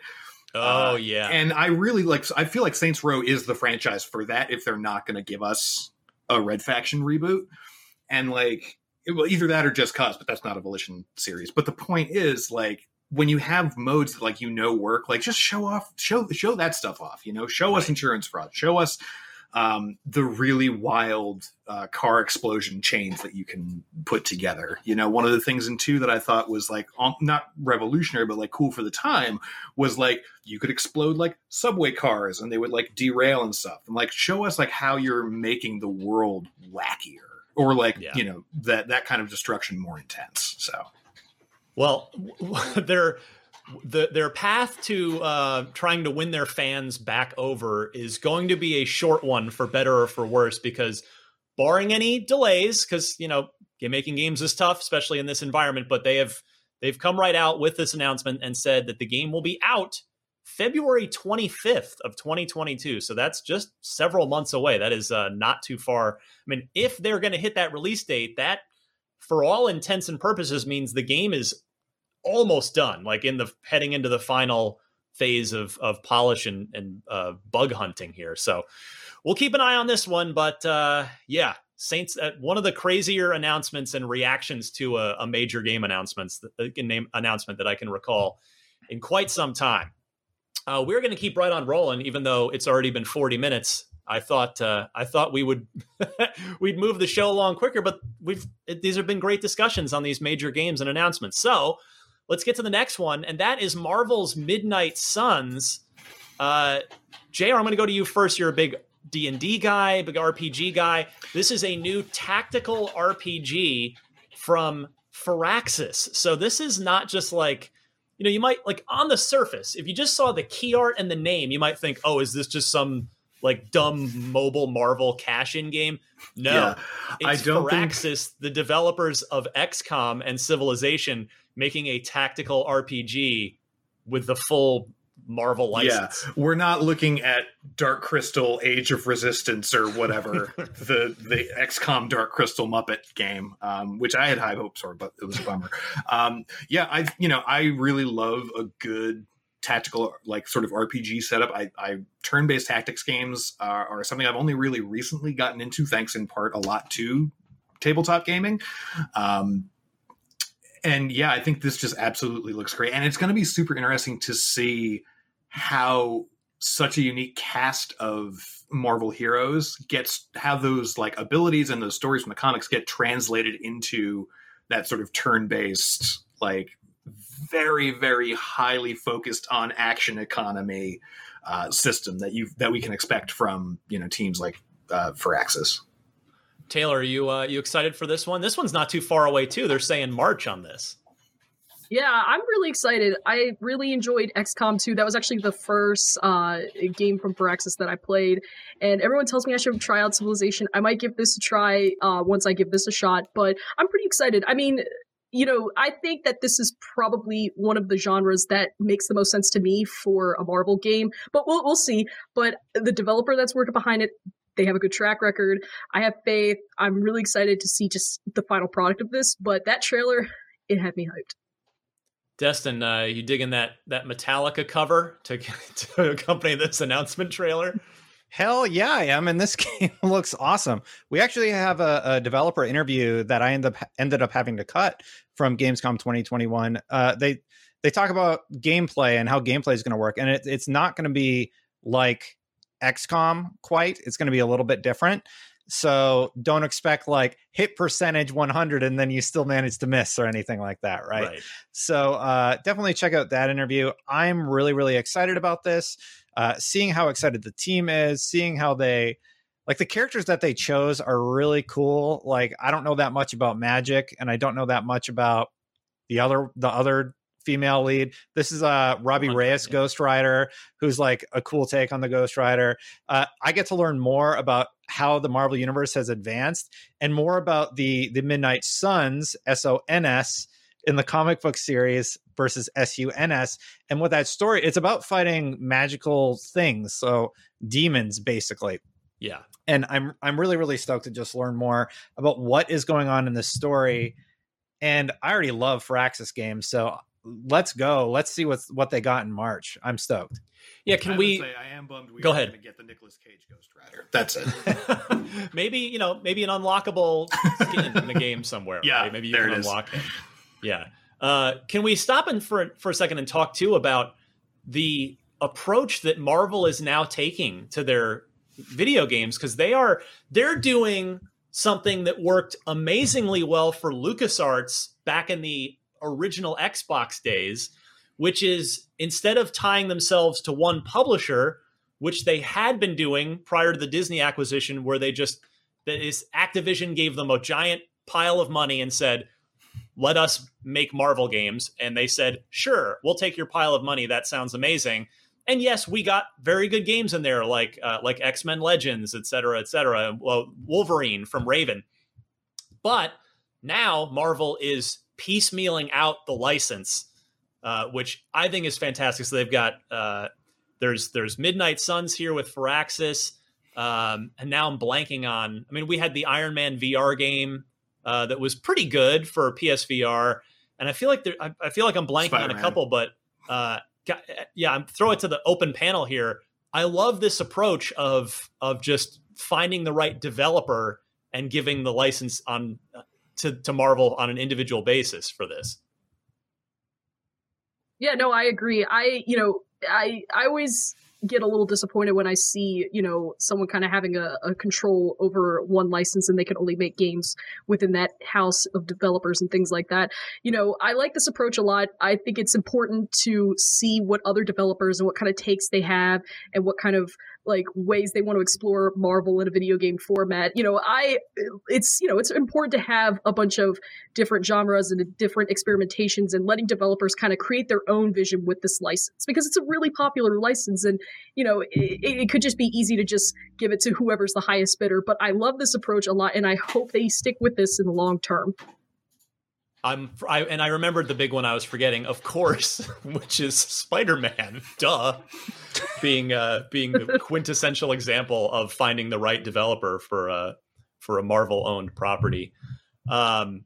Oh Uh, yeah, and I really like. I feel like Saints Row is the franchise for that. If they're not going to give us a Red Faction reboot, and like, it- well, either that or just cause, but that's not a Volition series. But the point is, like, when you have modes that like you know work, like just show off, show show that stuff off. You know, show us insurance fraud, show us um, the really wild uh, car explosion chains that you can put together. You know, one of the things in two that I thought was like um, not revolutionary, but like cool for the time was like you could explode like subway cars and they would like derail and stuff. And like show us like how you're making the world wackier or like Yeah. you know that that kind of destruction more intense. So Well, *laughs* their the, their path to uh, trying to win their fans back over is going to be a short one for better or for worse because barring any delays because you know making games is tough especially in this environment but they have they've come right out with this announcement and said that the game will be out February 25th of 2022 so that's just several months away. That is uh, not too far. I mean if they're going to hit that release date that for all intents and purposes means the game is almost done like in the heading into the final phase of of polish and and uh, bug hunting here. So we'll keep an eye on this one but uh yeah saints uh, one of the crazier announcements and reactions to a, a major game announcements that uh, name announcement that i can recall in quite some time. Uh, we're going to keep right on rolling even though it's already been 40 minutes. I thought uh, i thought we would *laughs* we'd move the show along quicker but we've it, these have been great discussions on these major games and announcements. So let's get to the next one, and that is Marvel's Midnight Suns. Uh, Jr., I'm going to go to you first. You're a big D and D guy, big RPG guy. This is a new tactical RPG from Firaxis. So this is not just like you know you might like on the surface if you just saw the key art and the name you might think oh is this just some like dumb mobile marvel cash in game no Yeah, I it's don't think- Firaxis, the developers of XCOM and Civilization making a tactical RPG with the full Marvel license. Yeah, we're not looking at Dark Crystal, Age of Resistance, or whatever *laughs* the the XCOM Dark Crystal Muppet game, um, which I had high hopes for, but it was a bummer. Um, yeah, I you know I really love a good tactical like sort of RPG setup. I, I turn based tactics games are, are something I've only really recently gotten into, thanks in part a lot to tabletop gaming. Um, and yeah, I think this just absolutely looks great, and it's going to be super interesting to see how such a unique cast of Marvel heroes gets how those like abilities and those stories from the comics get translated into that sort of turn-based like very very highly focused on action economy uh, system that you that we can expect from you know teams like uh, Firaxis. Taylor, are you uh, you excited for this one? This one's not too far away too. They're saying March on this. Yeah, I'm really excited. I really enjoyed XCOM 2. That was actually the first uh, game from Firaxis that I played. And everyone tells me I should try out Civilization. I might give this a try uh, once I give this a shot, but I'm pretty excited. I mean, you know, I think that this is probably one of the genres that makes the most sense to me for a Marvel game, but we'll, we'll see. But the developer that's working behind it, they have a good track record. I have faith. I'm really excited to see just the final product of this, but that trailer, *laughs* it had me hyped. Destin, uh, you digging that that Metallica cover to *laughs* to accompany this announcement trailer? Hell yeah, I am. And this *laughs* game looks awesome. We actually have a, a developer interview that I end up ended up having to cut from Gamescom 2021. Uh, they they talk about gameplay and how gameplay is going to work, and it, it's not going to be like XCOM quite. It's going to be a little bit different. So don't expect like hit percentage 100 and then you still manage to miss or anything like that, right? Right. So uh, definitely check out that interview. I'm really, really excited about this. Uh, seeing how excited the team is, seeing how they like the characters that they chose are really cool. Like I don't know that much about Magik, and I don't know that much about the other the other female lead. This is uh Robbie Reyes Ghost Rider, who's like a cool take on the Ghost Rider. Uh, I get to learn more about how the Marvel universe has advanced and more about the the Midnight Suns S O N S in the comic book series versus S-U-N-S and what that story it's about fighting magical things so demons basically Yeah. and I'm I'm really really stoked to just learn more about what is going on in this story and I already love Firaxis games so let's go. Let's see what's what they got in March. I'm stoked. Yeah, can I we? Say I am bummed. We Go ahead. gonna get the Nicolas Cage Ghost Rider. That's it. *laughs* maybe you know, maybe an unlockable skin in the game somewhere. Yeah, right? maybe you there can it is. unlock it. Yeah. Uh, can we stop in for for a second and talk too about the approach that Marvel is now taking to their video games because they are they're doing something that worked amazingly well for LucasArts back in the original Xbox days, which is instead of tying themselves to one publisher, which they had been doing prior to the Disney acquisition, where they just that is Activision gave them a giant pile of money and said, "Let us make Marvel games," and they said, "Sure, we'll take your pile of money. That sounds amazing." And yes, we got very good games in there, like uh, like X Men Legends, et cetera, et cetera. Well, Wolverine from Raven. But now Marvel is piecemealing out the license, uh, which I think is fantastic. So they've got uh, there's there's Midnight Suns here with Firaxis, um, and now I'm blanking on. I mean, we had the Iron Man VR game uh, that was pretty good for PSVR, and I feel like there, I, I feel like I'm blanking on a couple, but uh, yeah, I'm throw it to the open panel here. I love this approach of of just finding the right developer and giving the license on to, to Marvel on an individual basis for this. Yeah, no, I agree. I, you know, I I always get a little disappointed when I see, you know, someone kind of having a, a control over one license and they can only make games within that house of developers and things like that. You know, I like this approach a lot. I think it's important to see what other developers and what kind of takes they have and what kind of like ways they want to explore Marvel in a video game format. You know, I it's you know it's important to have a bunch of different genres and different experimentations and letting developers kind of create their own vision with this license because it's a really popular license and you know it, it could just be easy to just give it to whoever's the highest bidder. But I love this approach a lot and I hope they stick with this in the long term. I'm I, and I remembered the big one I was forgetting, of course, *laughs* which is Spider-Man. *laughs* Duh, being uh being the quintessential example of finding the right developer for a for a Marvel-owned property. Um,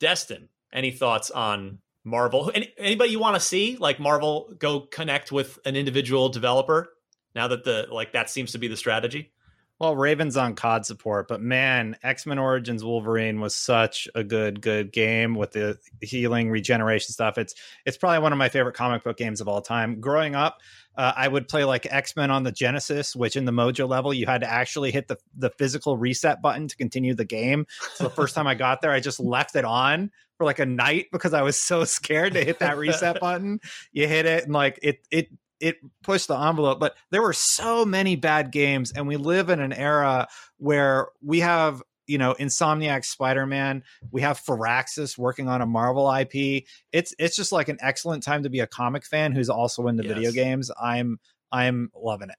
Destin, any thoughts on Marvel? Any, anybody you want to see like Marvel go connect with an individual developer now that the like that seems to be the strategy? Well, Raven's on COD support, but man, X Men Origins Wolverine was such a good, good game with the healing, regeneration stuff. It's it's probably one of my favorite comic book games of all time. Growing up, uh, I would play like X Men on the Genesis, which in the Mojo level you had to actually hit the the physical reset button to continue the game. So the first time I got there, I just left it on for like a night because I was so *laughs* scared to hit that reset *laughs* button. You hit it and like it it it pushed the envelope but there were so many bad games and we live in an era where we have you know insomniac spider-man we have Firaxis working on a marvel ip it's it's just like an excellent time to be a comic fan who's also into video games i'm i'm loving it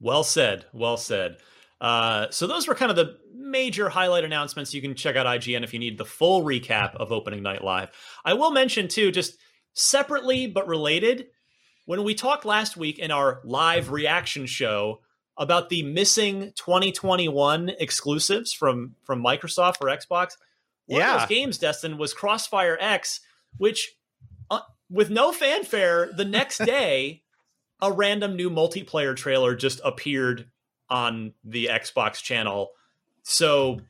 Well said. Well said. Uh, so those were kind of the major highlight announcements. You can check out IGN if you need the full recap of opening night live. I will mention too, just separately but related, when we talked last week in our live reaction show about the missing 2021 exclusives from from Microsoft or Xbox, one of those games, Destin, was Crossfire X, which uh, with no fanfare, the next *laughs* day a random new multiplayer trailer just appeared on the Xbox channel. So,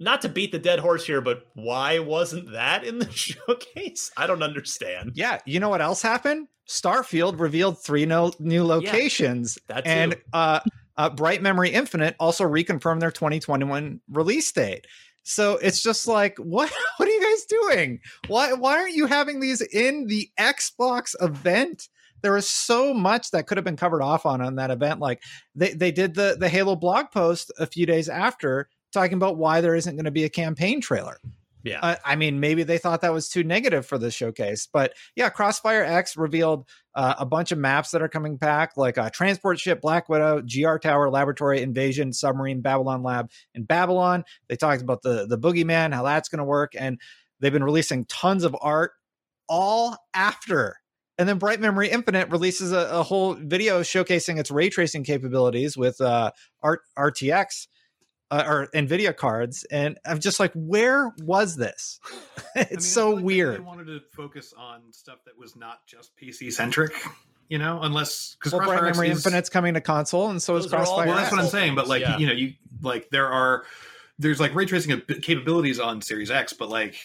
not to beat the dead horse here, but why wasn't that in the *laughs* showcase? I don't understand. yeah you know what else happened? Starfield revealed three no, new locations. that and uh, uh bright memory infinite also reconfirmed their 2021 release date. So it's just like *laughs* what what are you guys doing? Why why aren't you having these in the xbox event? There was so much that could have been covered off on on that event. Like they, they did the the halo blog post a few days after talking about why there isn't going to be a campaign trailer Yeah. uh, I mean, maybe they thought that was too negative for the showcase, but yeah, Crossfire X revealed uh, a bunch of maps that are coming back, like uh, Transport Ship, Black Widow, GR Tower, Laboratory, Invasion, Submarine, Babylon Lab, and Babylon. They talked about the the Boogeyman, how that's going to work, and they've been releasing tons of art all after. And then Bright Memory Infinite releases a, a whole video showcasing its ray tracing capabilities with uh, Art RTX uh, or Nvidia cards, and I'm just like, where was this? it's *laughs* I mean, so I feel like weird. They wanted to focus on stuff that was not just PC centric, you know, unless because Well, Bright Crossfire X Memory is, Infinite's coming to console, and so is Those all- Crossfire. well, that's what I'm saying. But like, Yeah. you know, you like there are there's like ray tracing capabilities on Series X, but like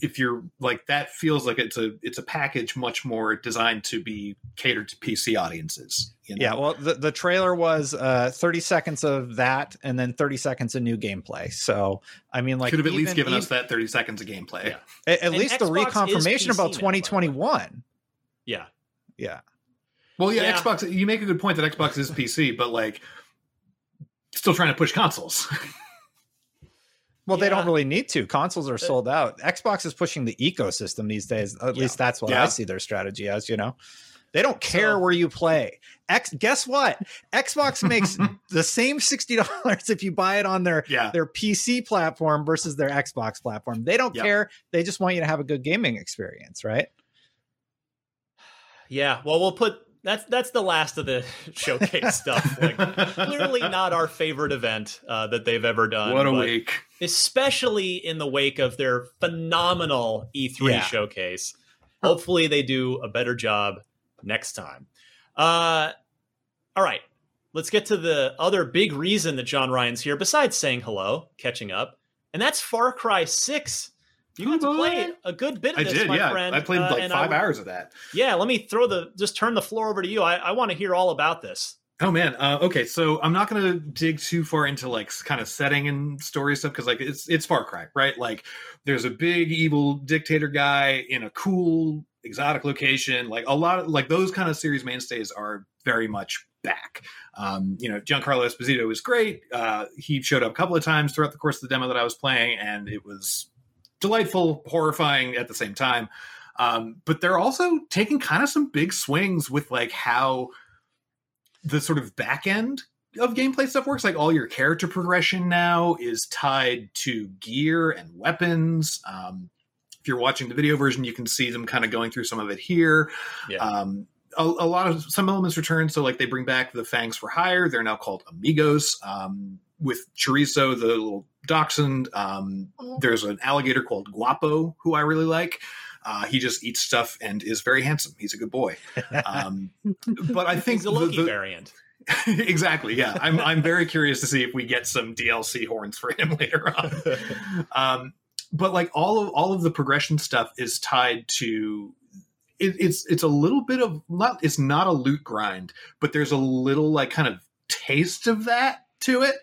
if you're like that feels like it's a it's a package much more designed to be catered to PC audiences. You know? Yeah, well, the, the trailer was uh, 30 seconds of that, and then 30 seconds of new gameplay. So, I mean, like, could have at least even- given us that 30 seconds of gameplay. Yeah. at, at least the Xbox is reconfirmation PC about now, by the way. 2021. Yeah. Yeah, Well, yeah, Yeah. Xbox. You make a good point that Xbox is PC, but like still trying to push consoles. *laughs* Well, they don't really need to. Consoles are sold out. Xbox is pushing the ecosystem these days. At least that's what Yeah. I see their strategy as. You know, they don't care So- where you play. X, guess what? Xbox *laughs* makes the same sixty dollars if you buy it on their Yeah. their PC platform versus their Xbox platform. They don't Yep. care. They just want you to have a good gaming experience, right? Yeah. Well, we'll put that's that's the last of the *laughs* showcase stuff. Like, clearly not our favorite event uh, that they've ever done. what a week. especially in the wake of their phenomenal E3 Yeah. showcase. Hopefully, they do a better job next time. Uh, all right, let's get to the other big reason that John Ryan's here, besides saying hello, catching up, and that's Far Cry Six. You got to play a good bit of I this, did, my yeah. friend. I played uh, like and five I- hours of that. Yeah, let me throw the just turn the floor over to you. I, I want to hear all about this. Oh man. Uh, okay, so I'm not going to dig too far into like kind of setting and story stuff because like it's it's Far Cry, right? Like there's a big evil dictator guy in a cool exotic location. Like a lot of like those kind of series mainstays are very much back. Um, you know, Giancarlo Esposito is great. Uh, he showed up a couple of times throughout the course of the demo that I was playing, and it was delightful, horrifying at the same time. Um, but they're also taking kind of some big swings with like how the sort of back end of gameplay stuff works. Like all your character progression now is tied to gear and weapons. Um, if you're watching the video version, you can see them kind of going through some of it here. Yeah. Um, a, a lot of some elements return. So like they bring back the fangs for hire. They're now called amigos. Um, with chorizo, the little dachshund. Um, there's an alligator called Guapo who I really like. Uh, he just eats stuff and is very handsome. He's a good boy. Um, *laughs* but I think He's a Loki the- the- variant. *laughs* exactly. Yeah, I'm I'm very curious to see if we get some DLC horns for him *laughs* later on. um, but like all of all of the progression stuff is tied to it, it's it's a little bit of not it's not a loot grind, but there's a little like kind of taste of that to it,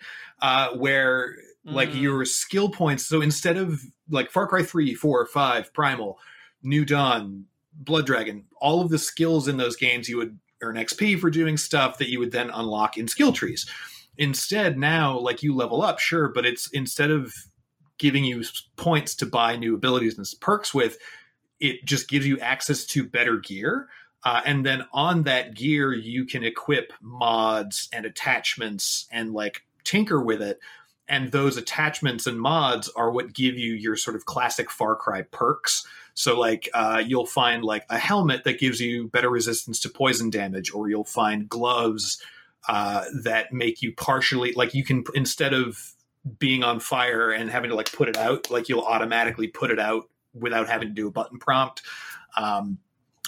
uh, where like Mm. your skill points. So instead of like Far Cry 3, 4, 5, Primal, New Dawn, Blood Dragon, all of the skills in those games you would earn XP for doing stuff that you would then unlock in skill trees. Instead, now like you level up, sure, but it's instead of giving you points to buy new abilities and perks with, it just gives you access to better gear. Uh, and then on that gear, you can equip mods and attachments and like tinker with it. And those attachments and mods are what give you your sort of classic Far Cry perks. So, like, uh, you'll find like a helmet that gives you better resistance to poison damage, or you'll find gloves uh, that make you partially like you can instead of being on fire and having to like put it out, like you'll automatically put it out without having to do a button prompt. Um,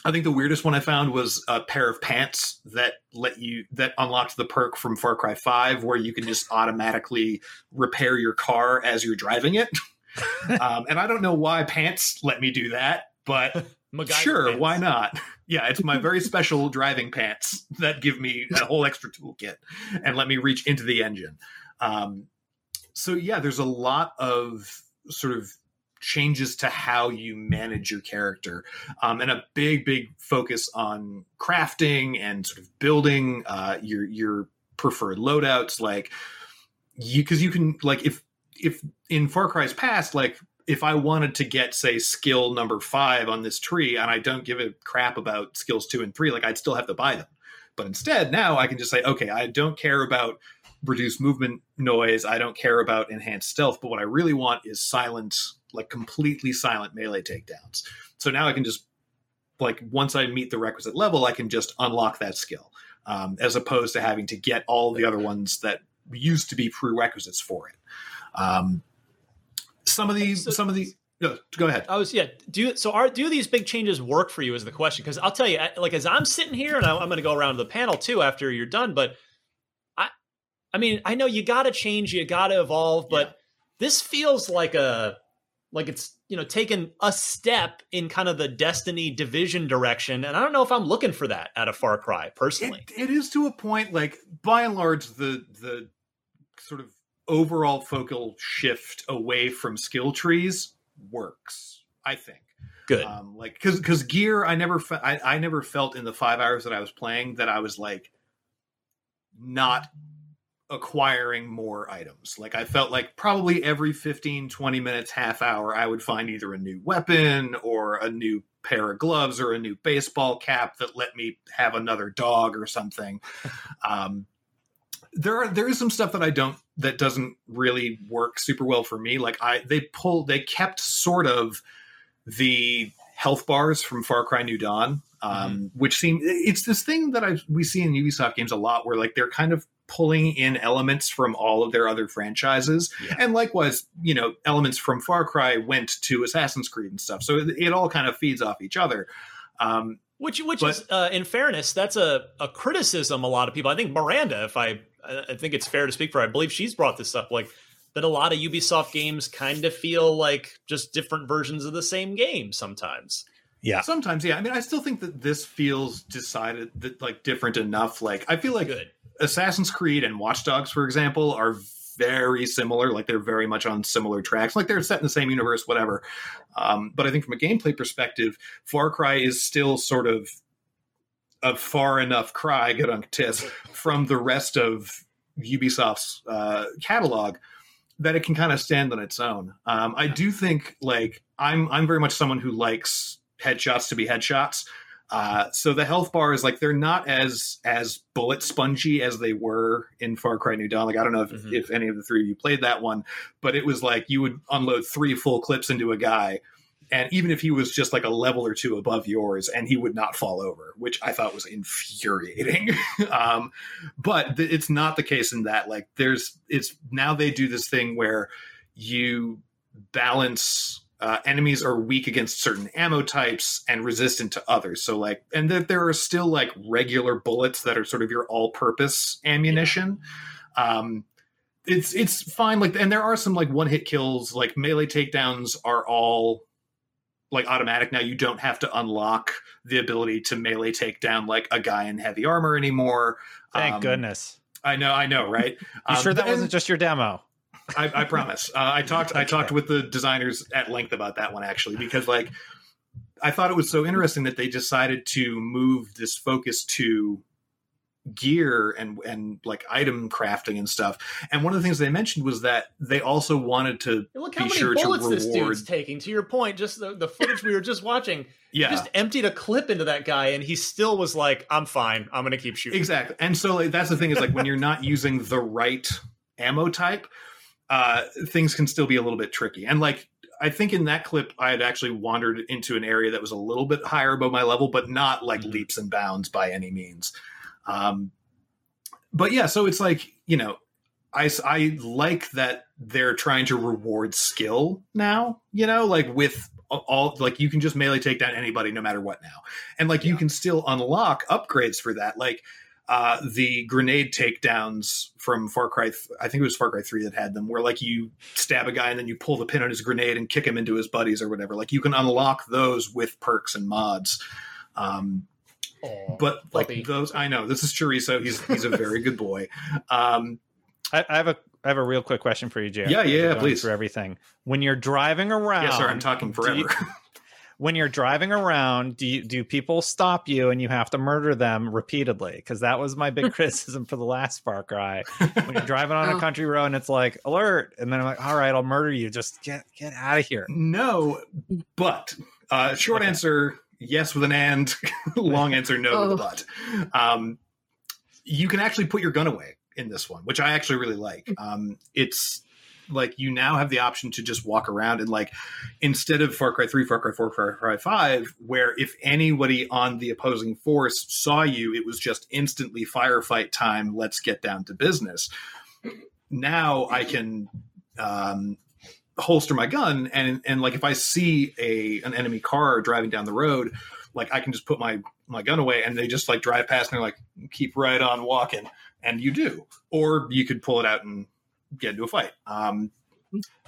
I think the weirdest one I found was a pair of pants that let you that unlocked the perk from Far Cry 5 where you can just automatically repair your car as you're driving it. *laughs* um, and I don't know why pants let me do that, but *laughs* sure, pants. why not? *laughs* Yeah, it's my very special driving pants that give me a whole extra toolkit and let me reach into the engine. Um, so yeah, there's a lot of sort of changes to how you manage your character um, and a big big focus on crafting and sort of building uh, your your preferred loadouts like you because you can like if if in far cry's past like if i wanted to get say skill number five on this tree and i don't give a crap about skills two and three like i'd still have to buy them. But instead now i can just say okay i don't care about reduced movement noise. I don't care about enhanced stealth but what i really want is silent like completely silent melee takedowns so now i can just like once i meet the requisite level i can just unlock that skill um, as opposed to having to get all the other ones that used to be prerequisites for it. Um, some of these, some of these. no, go ahead. I was yeah. Do so. Are do these big changes work for you? Is the question? Because I'll tell you, like as I'm sitting here, and I, I'm going to go around to the panel too after you're done. But I, I mean, I know you got to change, you got to evolve, but this feels like a like it's you know taken a step in kind of the Destiny division direction, and I don't know if I'm looking for that out of Far Cry personally. it is to a point like by and large the the sort of overall focal shift away from skill trees works i think good um like because because gear i never fe- I, I never felt in the five hours that i was playing that i was like not acquiring more items. Like i felt like probably every 15 20 minutes half hour i would find either a new weapon or a new pair of gloves or a new baseball cap that let me have another dog or something. *laughs* Um there are there is some stuff that I don't that doesn't really work super well for me. Like I they pulled they kept sort of the health bars from Far Cry New Dawn, um, which seem it's this thing that I we see in Ubisoft games a lot where like they're kind of pulling in elements from all of their other franchises and likewise you know elements from far cry went to assassin's creed and stuff so it, it all kind of feeds off each other um, Which, which is, uh, in fairness, that's a, a criticism. A lot of people, I think Miranda, if I, I think it's fair to speak for, her, I believe she's brought this up, like that a lot of Ubisoft games kind of feel like just different versions of the same game sometimes. Yeah. Sometimes, yeah. I mean, I still think that this feels decided that like different enough. Like, I feel like Assassin's Creed and Watch Dogs, for example, are very similar. Like, they're very much on similar tracks. Like, they're set in the same universe, whatever. Um, but I think from a gameplay perspective, Far Cry is still sort of a far enough cry, good on tis, from the rest of Ubisoft's uh, catalog that it can kind of stand on its own. Um, I do think like I'm I'm very much someone who likes headshots to be headshots. Uh, so the health bars like they're not as as bullet spongy as they were in Far Cry New Dawn. Like I don't know if, if any of the three of you played that one, but it was like you would unload three full clips into a guy, and even if he was just like a level or two above yours, and he would not fall over, which I thought was infuriating. *laughs* um, but th- it's not the case in that. Like there's it's now they do this thing where you balance uh, enemies are weak against certain ammo types and resistant to others. So like, and that there are still like regular bullets that are sort of your all-purpose ammunition. Um, it's it's fine. Like, and there are some like one-hit kills. Like melee takedowns are all like automatic now. You don't have to unlock the ability to melee take down like a guy in heavy armor anymore. Thank Um, goodness. I know, I know, right? *laughs* You Um, sure that and- wasn't just your demo? I, I promise. Uh, I talked. I talked with the designers at length about that one actually, because like I thought it was so interesting that they decided to move this focus to gear and and like item crafting and stuff. And one of the things they mentioned was that they also wanted to Look how be many sure bullets to this dude's taking. To your point, just the, the footage we were just watching, Yeah. just emptied a clip into that guy, and he still was like, "I'm fine. I'm going to keep shooting." Exactly. And so like, that's the thing is like when you're not using the right ammo type, uh, things can still be a little bit tricky. And like I think in that clip, I had actually wandered into an area that was a little bit higher above my level, but not like leaps and bounds by any means. Um, but yeah, so it's like you know, I I like that they're trying to reward skill now. You know, like with all like you can just melee take down anybody no matter what now, and like you can still unlock upgrades for that, like. Uh, the grenade takedowns from Far Cry, th- I think it was Far Cry 3 that had them, where like you stab a guy and then you pull the pin on his grenade and kick him into his buddies or whatever. Like you can unlock those with perks and mods. Um, but like those, I know this is Chorizo. He's he's a very good boy. Um, I, I have a I have a real quick question for you, Jay. Yeah, yeah, please. For everything, when you're driving around, Yes, sir, I'm talking do you- forever. *laughs* when you're driving around, do you do people stop you and you have to murder them repeatedly? Because that was my big *laughs* criticism for the last Far Cry. When you're *laughs* driving on Oh. a country road and it's like alert, and then I'm like, all right, I'll murder you. Just get get out of here. no, but uh, short answer yes with an and, *laughs* long answer no with a Oh. but. Um, you can actually put your gun away in this one, which I actually really like. Um, it's like you now have the option to just walk around and like instead of Far Cry 3, Far Cry 4, Far Cry 5, where if anybody on the opposing force saw you, it was just instantly firefight time, let's get down to business. now I can um, holster my gun and and like if I see a an enemy car driving down the road, like I can just put my my gun away and they just like drive past and they're like keep right on walking and you do or you could pull it out and get into a fight. Um,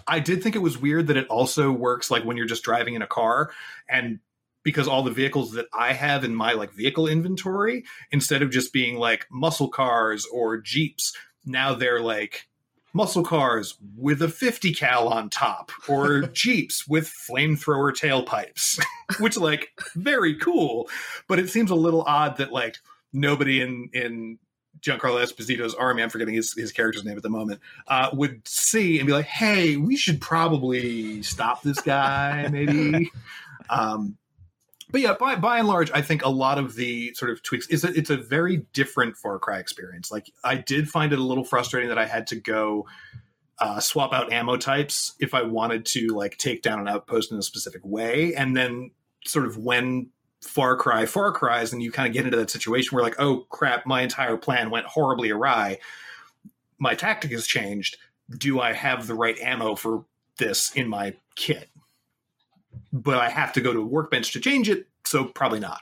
I did think it was weird that it also works like when you're just driving in a car and because all the vehicles that I have in my like vehicle inventory instead of just being like muscle cars or jeeps now they're like muscle cars with a 50 cal on top or *laughs* jeeps with flamethrower tailpipes *laughs* which like very cool but it seems a little odd that like nobody in in Giancarlo Esposito's army, I'm forgetting his, his character's name at the moment, uh, would see and be like, hey, we should probably stop this guy, *laughs* maybe. um, but yeah, by, by and large, I think a lot of the sort of tweaks is it's a very different Far Cry experience. Like I did find it a little frustrating that I had to go uh, swap out ammo types if I wanted to like take down an outpost in a specific way, and then sort of when Far Cry, Far Cries, and you kind of get into that situation where like, oh crap, my entire plan went horribly awry. My tactic has changed. Do I have the right ammo for this in my kit? But I have to go to a workbench to change it, so probably not.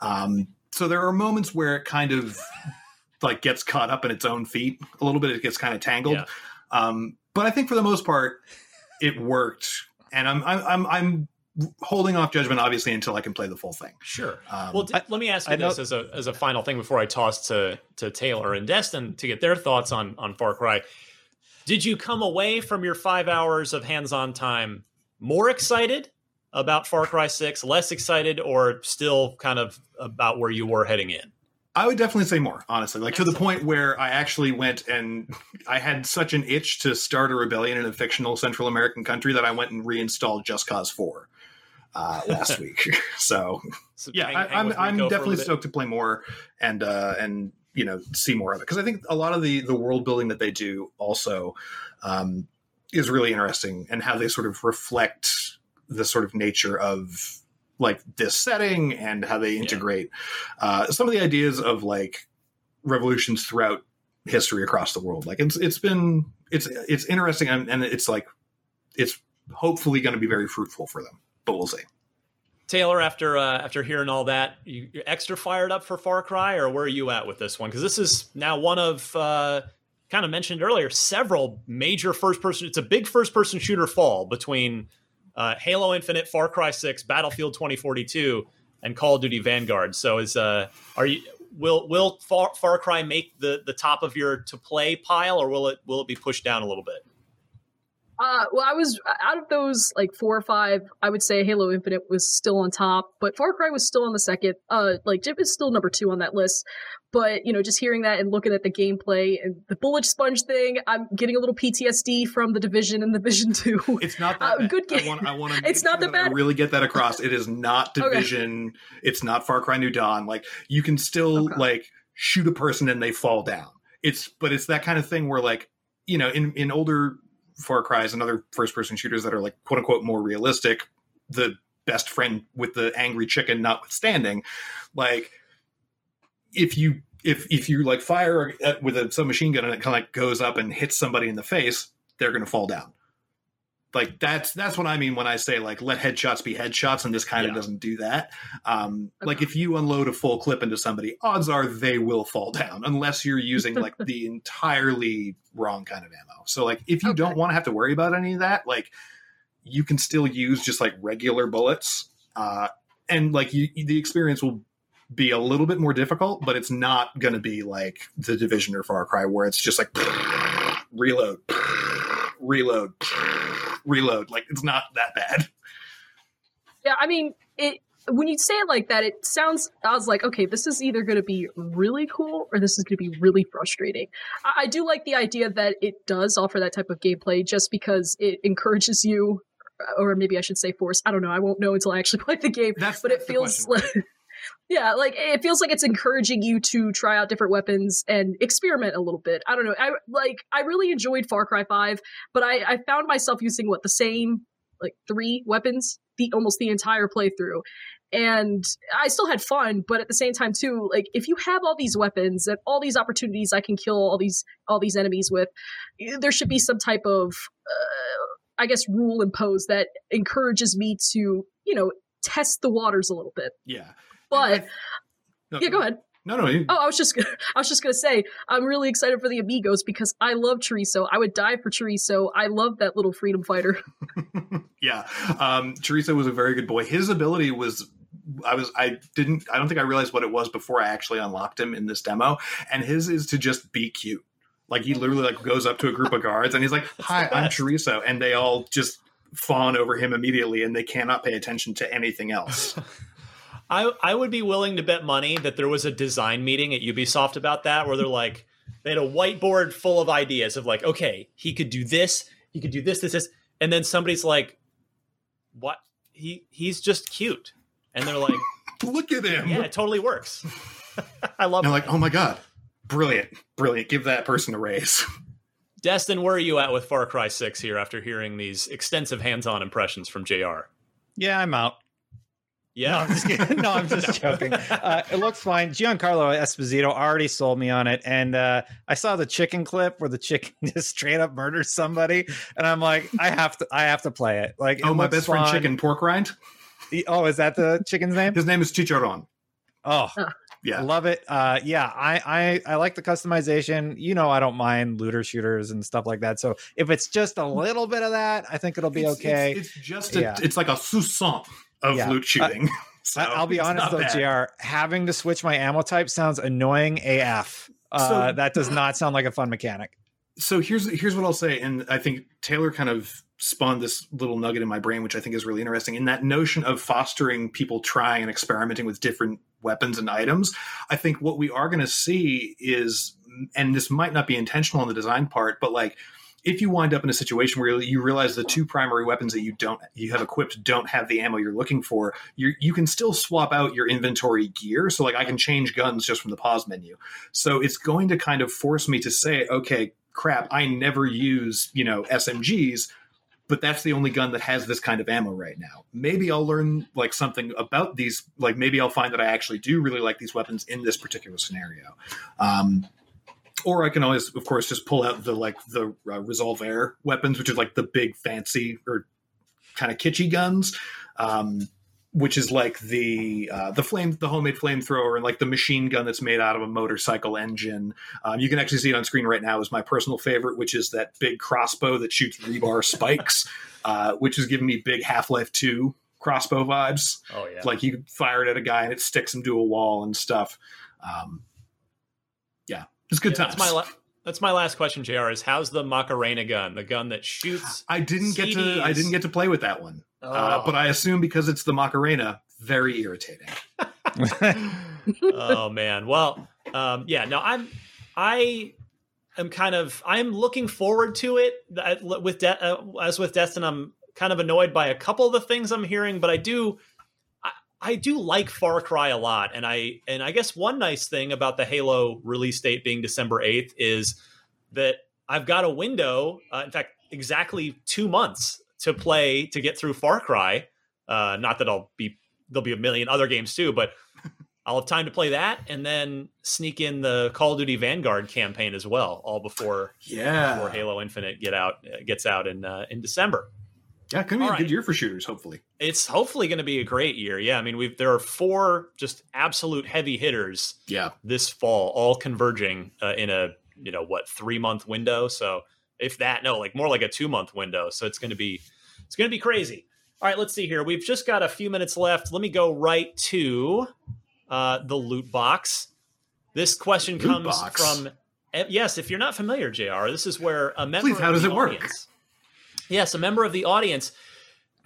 Um, so there are moments where it kind of like gets caught up in its own feet a little bit. It gets kind of tangled. Yeah. Um, but I think for the most part, it worked. And I'm I'm I'm, I'm holding off judgment obviously until I can play the full thing. Sure. Um, well, d- let me ask you I know- this as a as a final thing before I toss to to Taylor and Destin to get their thoughts on on Far Cry. Did you come away from your five hours of hands-on time more excited about Far Cry Six, less excited, or still kind of about where you were heading in? I would definitely say more, honestly. Like to the point where I actually went and I had such an itch to start a rebellion in a fictional Central American country that I went and reinstalled Just Cause Four uh, last week. *laughs* So, yeah, hang- I, hang I'm I'm Rico for definitely stoked to play more and uh, and you know see more of it because I think a lot of the the world building that they do also um, is really interesting and how they sort of reflect the sort of nature of like this setting and how they integrate uh, some of the ideas of like revolutions throughout history across the world. Like it's it's been it's it's interesting and, and it's like it's hopefully going to be very fruitful for them, but we'll see. Taylor, after uh, after hearing all that, you, you're extra fired up for Far Cry, or where are you at with this one? Because this is now one of uh, kind of mentioned earlier several major first person. It's a big first person shooter fall between uh, Halo Infinite, Far Cry Six, Battlefield 2042, and Call of Duty Vanguard. So is uh, are you will will Far, Far Cry make the the top of your to play pile, or will it will it be pushed down a little bit? Uh, well, I was out of those like four or five. I would say Halo Infinite was still on top, but Far Cry was still on the second. Uh, like Jip is still number two on that list. But you know, just hearing that and looking at the gameplay and the bullet sponge thing, I'm getting a little PTSD from the Division and the Division *laughs* Two. It's not that uh, good game. I want, I want to *laughs* it's not that I bad. really get that across. It is not *laughs* Okay. Division. It's not Far Cry New Dawn. Like you can still like shoot a person and they fall down. It's but it's that kind of thing where like you know in in older Far Cries and other first person shooters that are like quote unquote more realistic, the best friend with the angry chicken notwithstanding, like if you if if you like fire with a submachine gun and it kind of like goes up and hits somebody in the face, they're going to fall down. Like that's that's what I mean when I say like let headshots be headshots, and this kind of doesn't do that. Um, Like if you unload a full clip into somebody, odds are they will fall down *laughs* unless you're using like the *laughs* entirely wrong kind of ammo. So like if you don't want to have to worry about any of that, like you can still use just like regular bullets, uh, and like you, the experience will be a little bit more difficult, but it's not going to be like the Division or Far Cry where it's just like *laughs* reload, reload, reload. Like it's not that bad. Yeah, I mean, it when you say it like that, it sounds. I was like, okay, this is either going to be really cool or this is going to be really frustrating. I, I do like the idea that it does offer that type of gameplay, just because it encourages you, or maybe I should say force. I don't know. I won't know until I actually *laughs* play the game. but it feels like. *laughs* Yeah, like it feels like it's encouraging you to try out different weapons and experiment a little bit. I don't know. I like I really enjoyed Far Cry 5, but I, I found myself using what the same like three weapons the almost the entire playthrough. And I still had fun, but at the same time too, like if you have all these weapons and all these opportunities I can kill all these all these enemies with, there should be some type of uh, I guess rule imposed that encourages me to, you know, test the waters a little bit. Yeah. But No, yeah, go ahead. No, no. you- Oh, I was just *laughs* I was just gonna say I'm really excited for the amigos because I love Chorizo. I would die for Chorizo. I love that little freedom fighter. *laughs* *laughs* Yeah. Um, Chorizo was a very good boy. His ability was. I was I didn't I don't think I realized what it was before I actually unlocked him in this demo. And his is to just be cute. Like he literally like goes up to a group of guards and he's like, "Hi, I'm Chorizo," and they all just fawn over him immediately, and they cannot pay attention to anything else. I I would be willing to bet money that there was a design meeting at Ubisoft about that where they're like they had a whiteboard full of ideas of like, okay, he could do this, he could do this, this, this, and then somebody's like, what? He he's just cute, and they're like, *laughs* look at him. Yeah, it totally works. *laughs* I love. And they're like, "Oh my god, brilliant, brilliant! Give that person a raise." *laughs* Destin, where are you at with Far Cry Six here after hearing these extensive hands-on impressions from Jr. Yeah, I'm out. Yeah, No, I'm just kidding. No, I'm just *laughs* joking. Uh, it looks fine. Giancarlo Esposito already sold me on it, and uh, I saw the chicken clip where the chicken *laughs* just straight up murders somebody, and I'm like, I have to, I have to play it. Like, it oh, my looks best friend. Chicken Pork Rind. Oh, is that the chicken's name? His name is Chicharron. Oh, yeah, love it. Uh, yeah, I, I I like the customization. You know, I don't mind looter shooters and stuff like that. So if it's just a little bit of that, I think it'll be It's- okay. It's, it's just a, Yeah. it's like a sousson of Yeah. loot shooting. *laughs* *laughs* So I, will be honest though, bad. Gr. Having to switch my ammo type sounds annoying AF. Uh, So- that does not sound like a fun mechanic. so here's here's what I'll say, and I think Taylor kind of spawned this little nugget in my brain, which I think is really interesting. In that notion of fostering people trying and experimenting with different weapons and items, I think what we are going to see is, and this might not be intentional on the design part, but like if you wind up in a situation where you realize the two primary weapons that you don't you have equipped don't have the ammo you're looking for you you can still swap out your inventory gear. So like i can change guns just from the pause menu. So it's going to kind of force me to say okay crap i never use you know smgs but that's the only gun that has this kind of ammo right now. Maybe i'll learn like something about these like maybe i'll find that i actually do really like these weapons in this particular scenario. Um or I can always, of course, just pull out the like the uh, Resolver weapons, which is like the big fancy or kind of kitschy guns, um, which is like the uh, the flame, the homemade flamethrower, and like the machine gun that's made out of a motorcycle engine. Um, you can actually see it on screen right now. Is my personal favorite, which is that big crossbow that shoots rebar spikes, *laughs* uh, which is giving me big Half Life Two crossbow vibes. Oh yeah. Like you fire it at a guy and it sticks him to a wall and stuff. Um, it's good Yeah, times. That's my la- that's my last question, Jr. Is how's the Macarena gun, the gun that shoots? *sighs* I didn't get to I didn't get to play with that one, uh, Oh. but I assume because it's the Macarena, very irritating. *laughs* *laughs* oh man. Well, um, yeah. No, I'm. I am kind of. I'm looking forward to it. I- With De- uh, as with Destin, I'm kind of annoyed by a couple of the things I'm hearing, but I do. I, do like Far Cry a lot, and I and I guess one nice thing about the Halo release date being December eighth is that I've got a window. Uh, in fact, exactly two months to play to get through Far Cry. Uh, not that I'll be there'll be a million other games too, but *laughs* I'll have time to play that and then sneak in the Call of Duty Vanguard campaign as well, all before Yeah. before Halo Infinite get out gets out in uh, in December. Yeah, it could be All a right. good year for shooters, hopefully. It's hopefully going to be a great year. Yeah, I mean we've there are four just absolute heavy hitters. Yeah. this fall, all converging uh, in a you know what three month window. So if that no, like more like a two month window. So it's going to be it's going to be crazy. All right, let's see here. We've just got a few minutes left. Let me go right to uh, the loot box. This question Loot comes box? from eh, yes. If you're not familiar, Jr., this is where a member. Please, how of does the it work? Yes, a member of the audience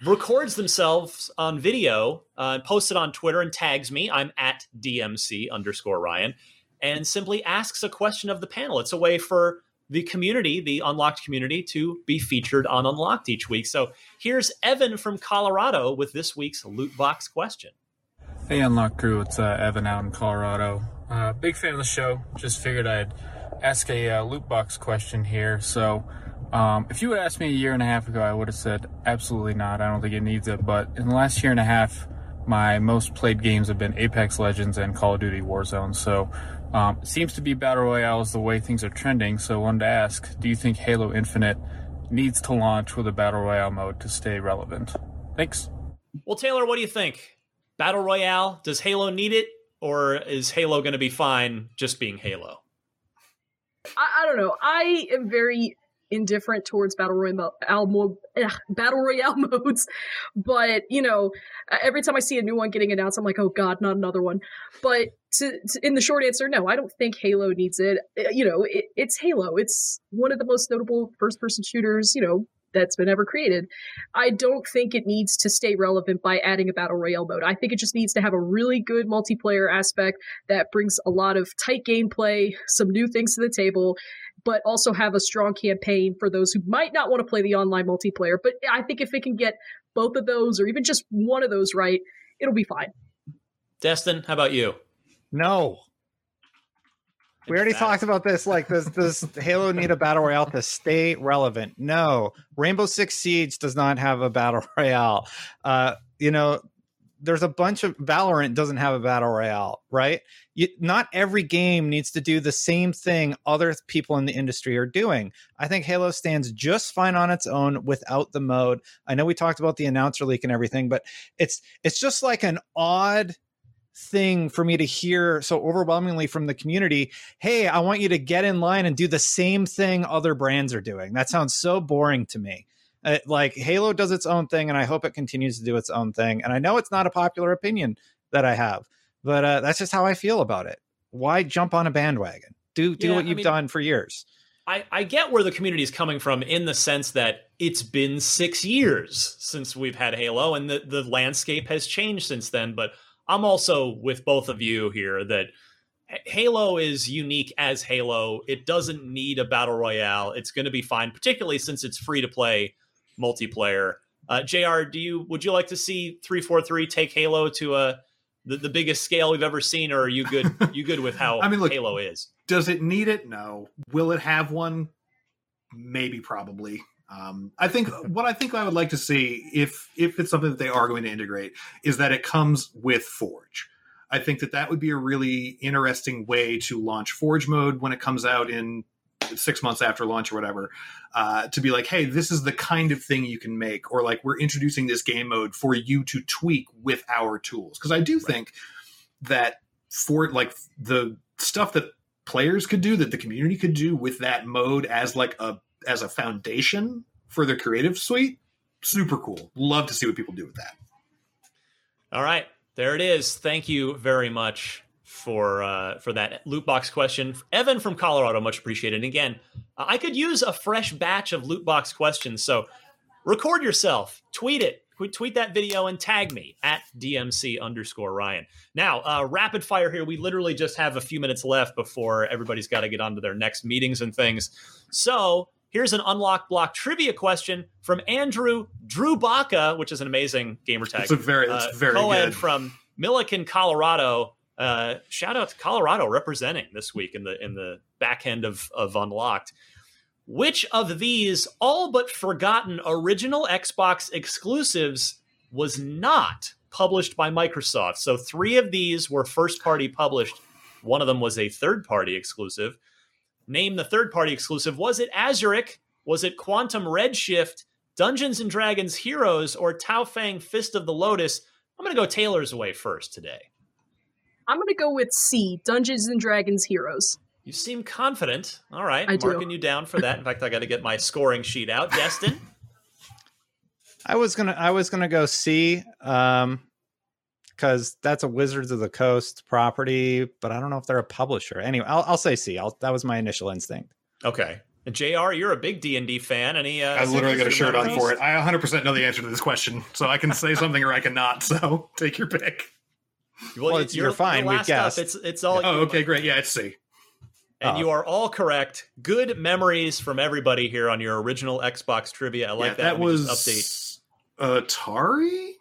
records themselves on video uh, and posts it on Twitter and tags me. I'm at DMC underscore Ryan and simply asks a question of the panel. It's a way for the community, the Unlocked community, to be featured on Unlocked each week. So here's Evan from Colorado with this week's loot box question. Hey, Unlock crew, it's uh, Evan out in Colorado. Uh, big fan of the show. Just figured I'd ask a uh, loot box question here. So, Um, if you would ask me a year and a half ago, I would have said absolutely not. I don't think it needs it. But in the last year and a half, my most played games have been Apex Legends and Call of Duty Warzone. So um, it seems to be Battle Royale is the way things are trending. So I wanted to ask, do you think Halo Infinite needs to launch with a Battle Royale mode to stay relevant? Thanks. Well, Taylor, what do you think? Battle Royale, does Halo need it? Or is Halo going to be fine just being Halo? I, I don't know. I am very indifferent towards battle royale mo- ugh, battle royale *laughs* modes. But you know every time i see a new one getting announced i'm like oh god not another one. But to, to in the short answer no i don't think halo needs it. You know it, it's halo. It's one of the most notable first person shooters you know that's been ever created. I don't think it needs to stay relevant by adding a battle royale mode. I think it just needs to have a really good multiplayer aspect that brings a lot of tight gameplay, some new things to the table, but also have a strong campaign for those who might not want to play the online multiplayer. But I think if it can get both of those or even just one of those right, it'll be fine. Destin, how about you? No. We already talked about this. Like, does does *laughs* Halo need a battle royale to stay relevant? No. Rainbow Six Siege does not have a battle *laughs* royale. Uh, you know, there's a bunch of Valorant doesn't have a battle royale, right? You, not every game needs to do the same thing other people in the industry are doing. I think Halo stands just fine on its own without the mode. I know we talked about the announcer leak and everything, but it's it's just like an odd thing for me to hear so overwhelmingly from the community hey i want you to get in line and do the same thing other brands are doing. That sounds so boring to me. Uh, like halo does its own thing and i hope it continues to do its own thing and i know it's not a popular opinion that i have but uh, that's just how i feel about it. Why jump on a bandwagon? Do do Yeah, what you've mean- done for years. I, I get where the community is coming from in the sense that it's been six years since we've had Halo and the, the landscape has changed since then. But I'm also with both of you here that Halo is unique as Halo. It doesn't need a battle royale. It's going to be fine, particularly since it's free to play multiplayer. Uh, Jr., do you would you like to see three four three take Halo to a the, the biggest scale we've ever seen, or are you good *laughs* you good with how I mean, look- Halo is? Does it need it? No. Will it have one? Maybe, probably. Um, I think *laughs* what I think I would like to see, if if it's something that they are going to integrate, is that it comes with Forge. I think that that would be a really interesting way to launch Forge mode when it comes out in six months after launch or whatever. Uh, to be like, hey, this is the kind of thing you can make, or like we're introducing this game mode for you to tweak with our tools. Because I do think that for like the stuff that players could do that the community could do with that mode as like a as a foundation for their creative suite super cool love to see what people do with that All right, there it is. Thank you very much for uh, for that loot box question, Evan from Colorado. Much appreciated. And again, I could use a fresh batch of loot box questions, so record yourself, tweet it, Tweet- tweet that video, and tag me at DMC underscore Ryan. Now, uh, rapid fire here. We literally just have a few minutes left before everybody's got to get on to their next meetings and things. So here's an unlock block trivia question from Andrew Drew Baca, which is an amazing gamer tag. It's a very- that's very co-ed good. from Milliken, Colorado. Uh, shout out to Colorado representing this week in the in the back end of of Unlocked. Which of these all but forgotten original Xbox exclusives was not published by Microsoft? So three of these were first party published. One of them was a third party exclusive. Name the third party exclusive. Was it Azurik? Was it Quantum Redshift, Dungeons and Dragons Heroes, or Tao Feng Fist of the Lotus? I'm going to go Taylor's way first today. I'm gonna go with C, Dungeons and Dragons Heroes. You seem confident. All right, I do. marking you down for that. In fact, I got to get my scoring sheet out. Destin, *laughs* I was gonna I was gonna go C, um, because that's a Wizards of the Coast property, but I don't know if they're a publisher. Anyway, I'll, I'll say C. I'll, that was my initial instinct. okay. And Jr., you're a big D and D fan. Any? Uh, i literally got a shirt on for it i 100% know the answer to this question so i can say something or i cannot *laughs* so take your pick Well, it's- you're fine, we last up. It's it's all. oh okay great yeah it's c And Oh. you are all correct. Good memories from everybody here on your original Xbox trivia. I like yeah, that. Let me was just update. Atari.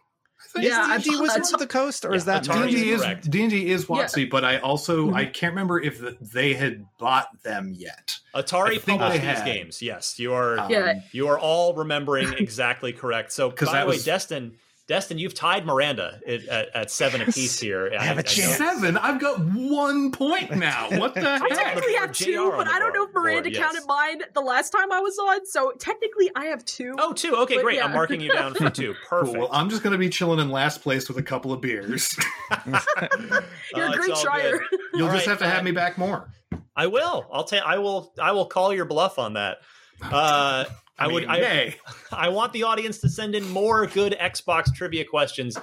Yeah, is D&D I- Wizards of the Coast, or is that Atari D&D is is correct. D&D is Yeah. But I also Mhm. I can't remember if they had bought them yet. Atari think published these games. Yes, you are. Um, Yeah. You are all remembering exactly correct. So, *laughs* by 'Cause the that way, was- Destin, Destin, you've tied Miranda at, at, at seven apiece here. I have a know- chance. Seven. I've got one point now. What the heck? *laughs* I technically have two, on but I don't know if board, Miranda yes. counted mine the last time I was on, so technically I have two. Oh, two. Okay, But great. I'm marking you down for two. *laughs* Cool. Perfect. Well, I'm just going to be chilling in last place with a couple of beers. *laughs* You're Uh, a great all trier. good. You'll All just right, have to uh, have me back more. I will. I'll tell. I will. I will call your bluff on that. Uh, I, would. mean, I, nay. *laughs* I want the audience to send in more good Xbox trivia questions.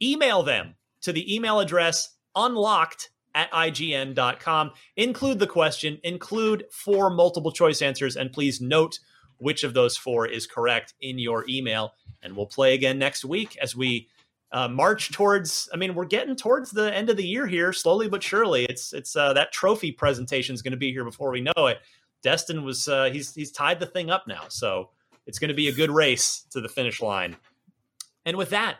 Email them to the email address unlocked at ign.com. Include the question, include four multiple choice answers, and please note which of those four is correct in your email. And we'll play again next week as we uh, march towards. I mean, we're getting towards the end of the year here, slowly but surely. It's it's uh, that trophy presentation is going to be here before we know it. Destin was uh, he's he's tied the thing up now, so it's going to be a good race to the finish line. And with that,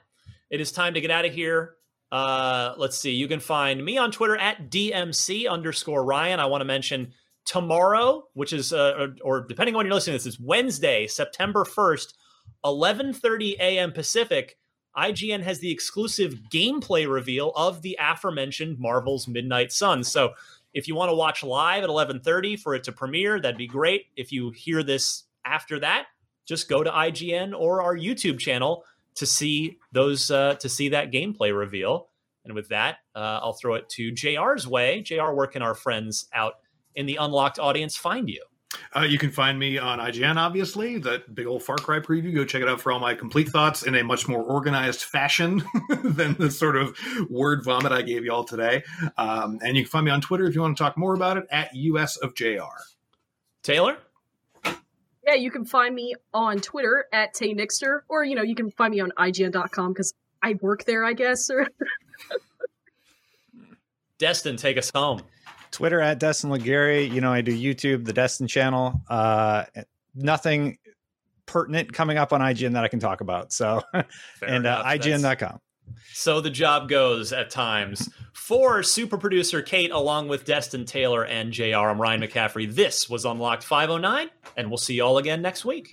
it is time to get out of here. Uh, let's see. You can find me on Twitter at DMC underscore Ryan. I want to mention tomorrow, which is, uh, or, or depending on when you're listening to this, is Wednesday, September 1st, 11.30 a.m. Pacific. IGN has the exclusive gameplay reveal of the aforementioned Marvel's Midnight Sun. So if you want to watch live at 11:30 for it to premiere, that'd be great. If you hear this after that, just go to IGN or our YouTube channel to see those uh, to see that gameplay reveal. And with that, uh, I'll throw it to JR's way. JR, where can our friends out in the unlocked audience find you? Uh, you can find me on IGN, obviously, that big old Far Cry preview. Go check it out for all my complete thoughts in a much more organized fashion *laughs* than the sort of word vomit I gave you all today. Um, and you can find me on Twitter if you want to talk more about it at US of JR. Taylor? Yeah, you can find me on Twitter at Tay Nixter, or you know, you can find me on IGN.com because I work there, I guess. Or *laughs* Destin, take us home. Twitter at Destin Legarie. You know, I do YouTube, the Destin channel. Uh, nothing pertinent coming up on IGN that I can talk about. So, *laughs* and uh. IGN.com. So the job goes at times. For super producer Kate, along with Destin Taylor and JR, I'm Ryan McCaffrey. This was Unlocked 509, and we'll see you all again next week.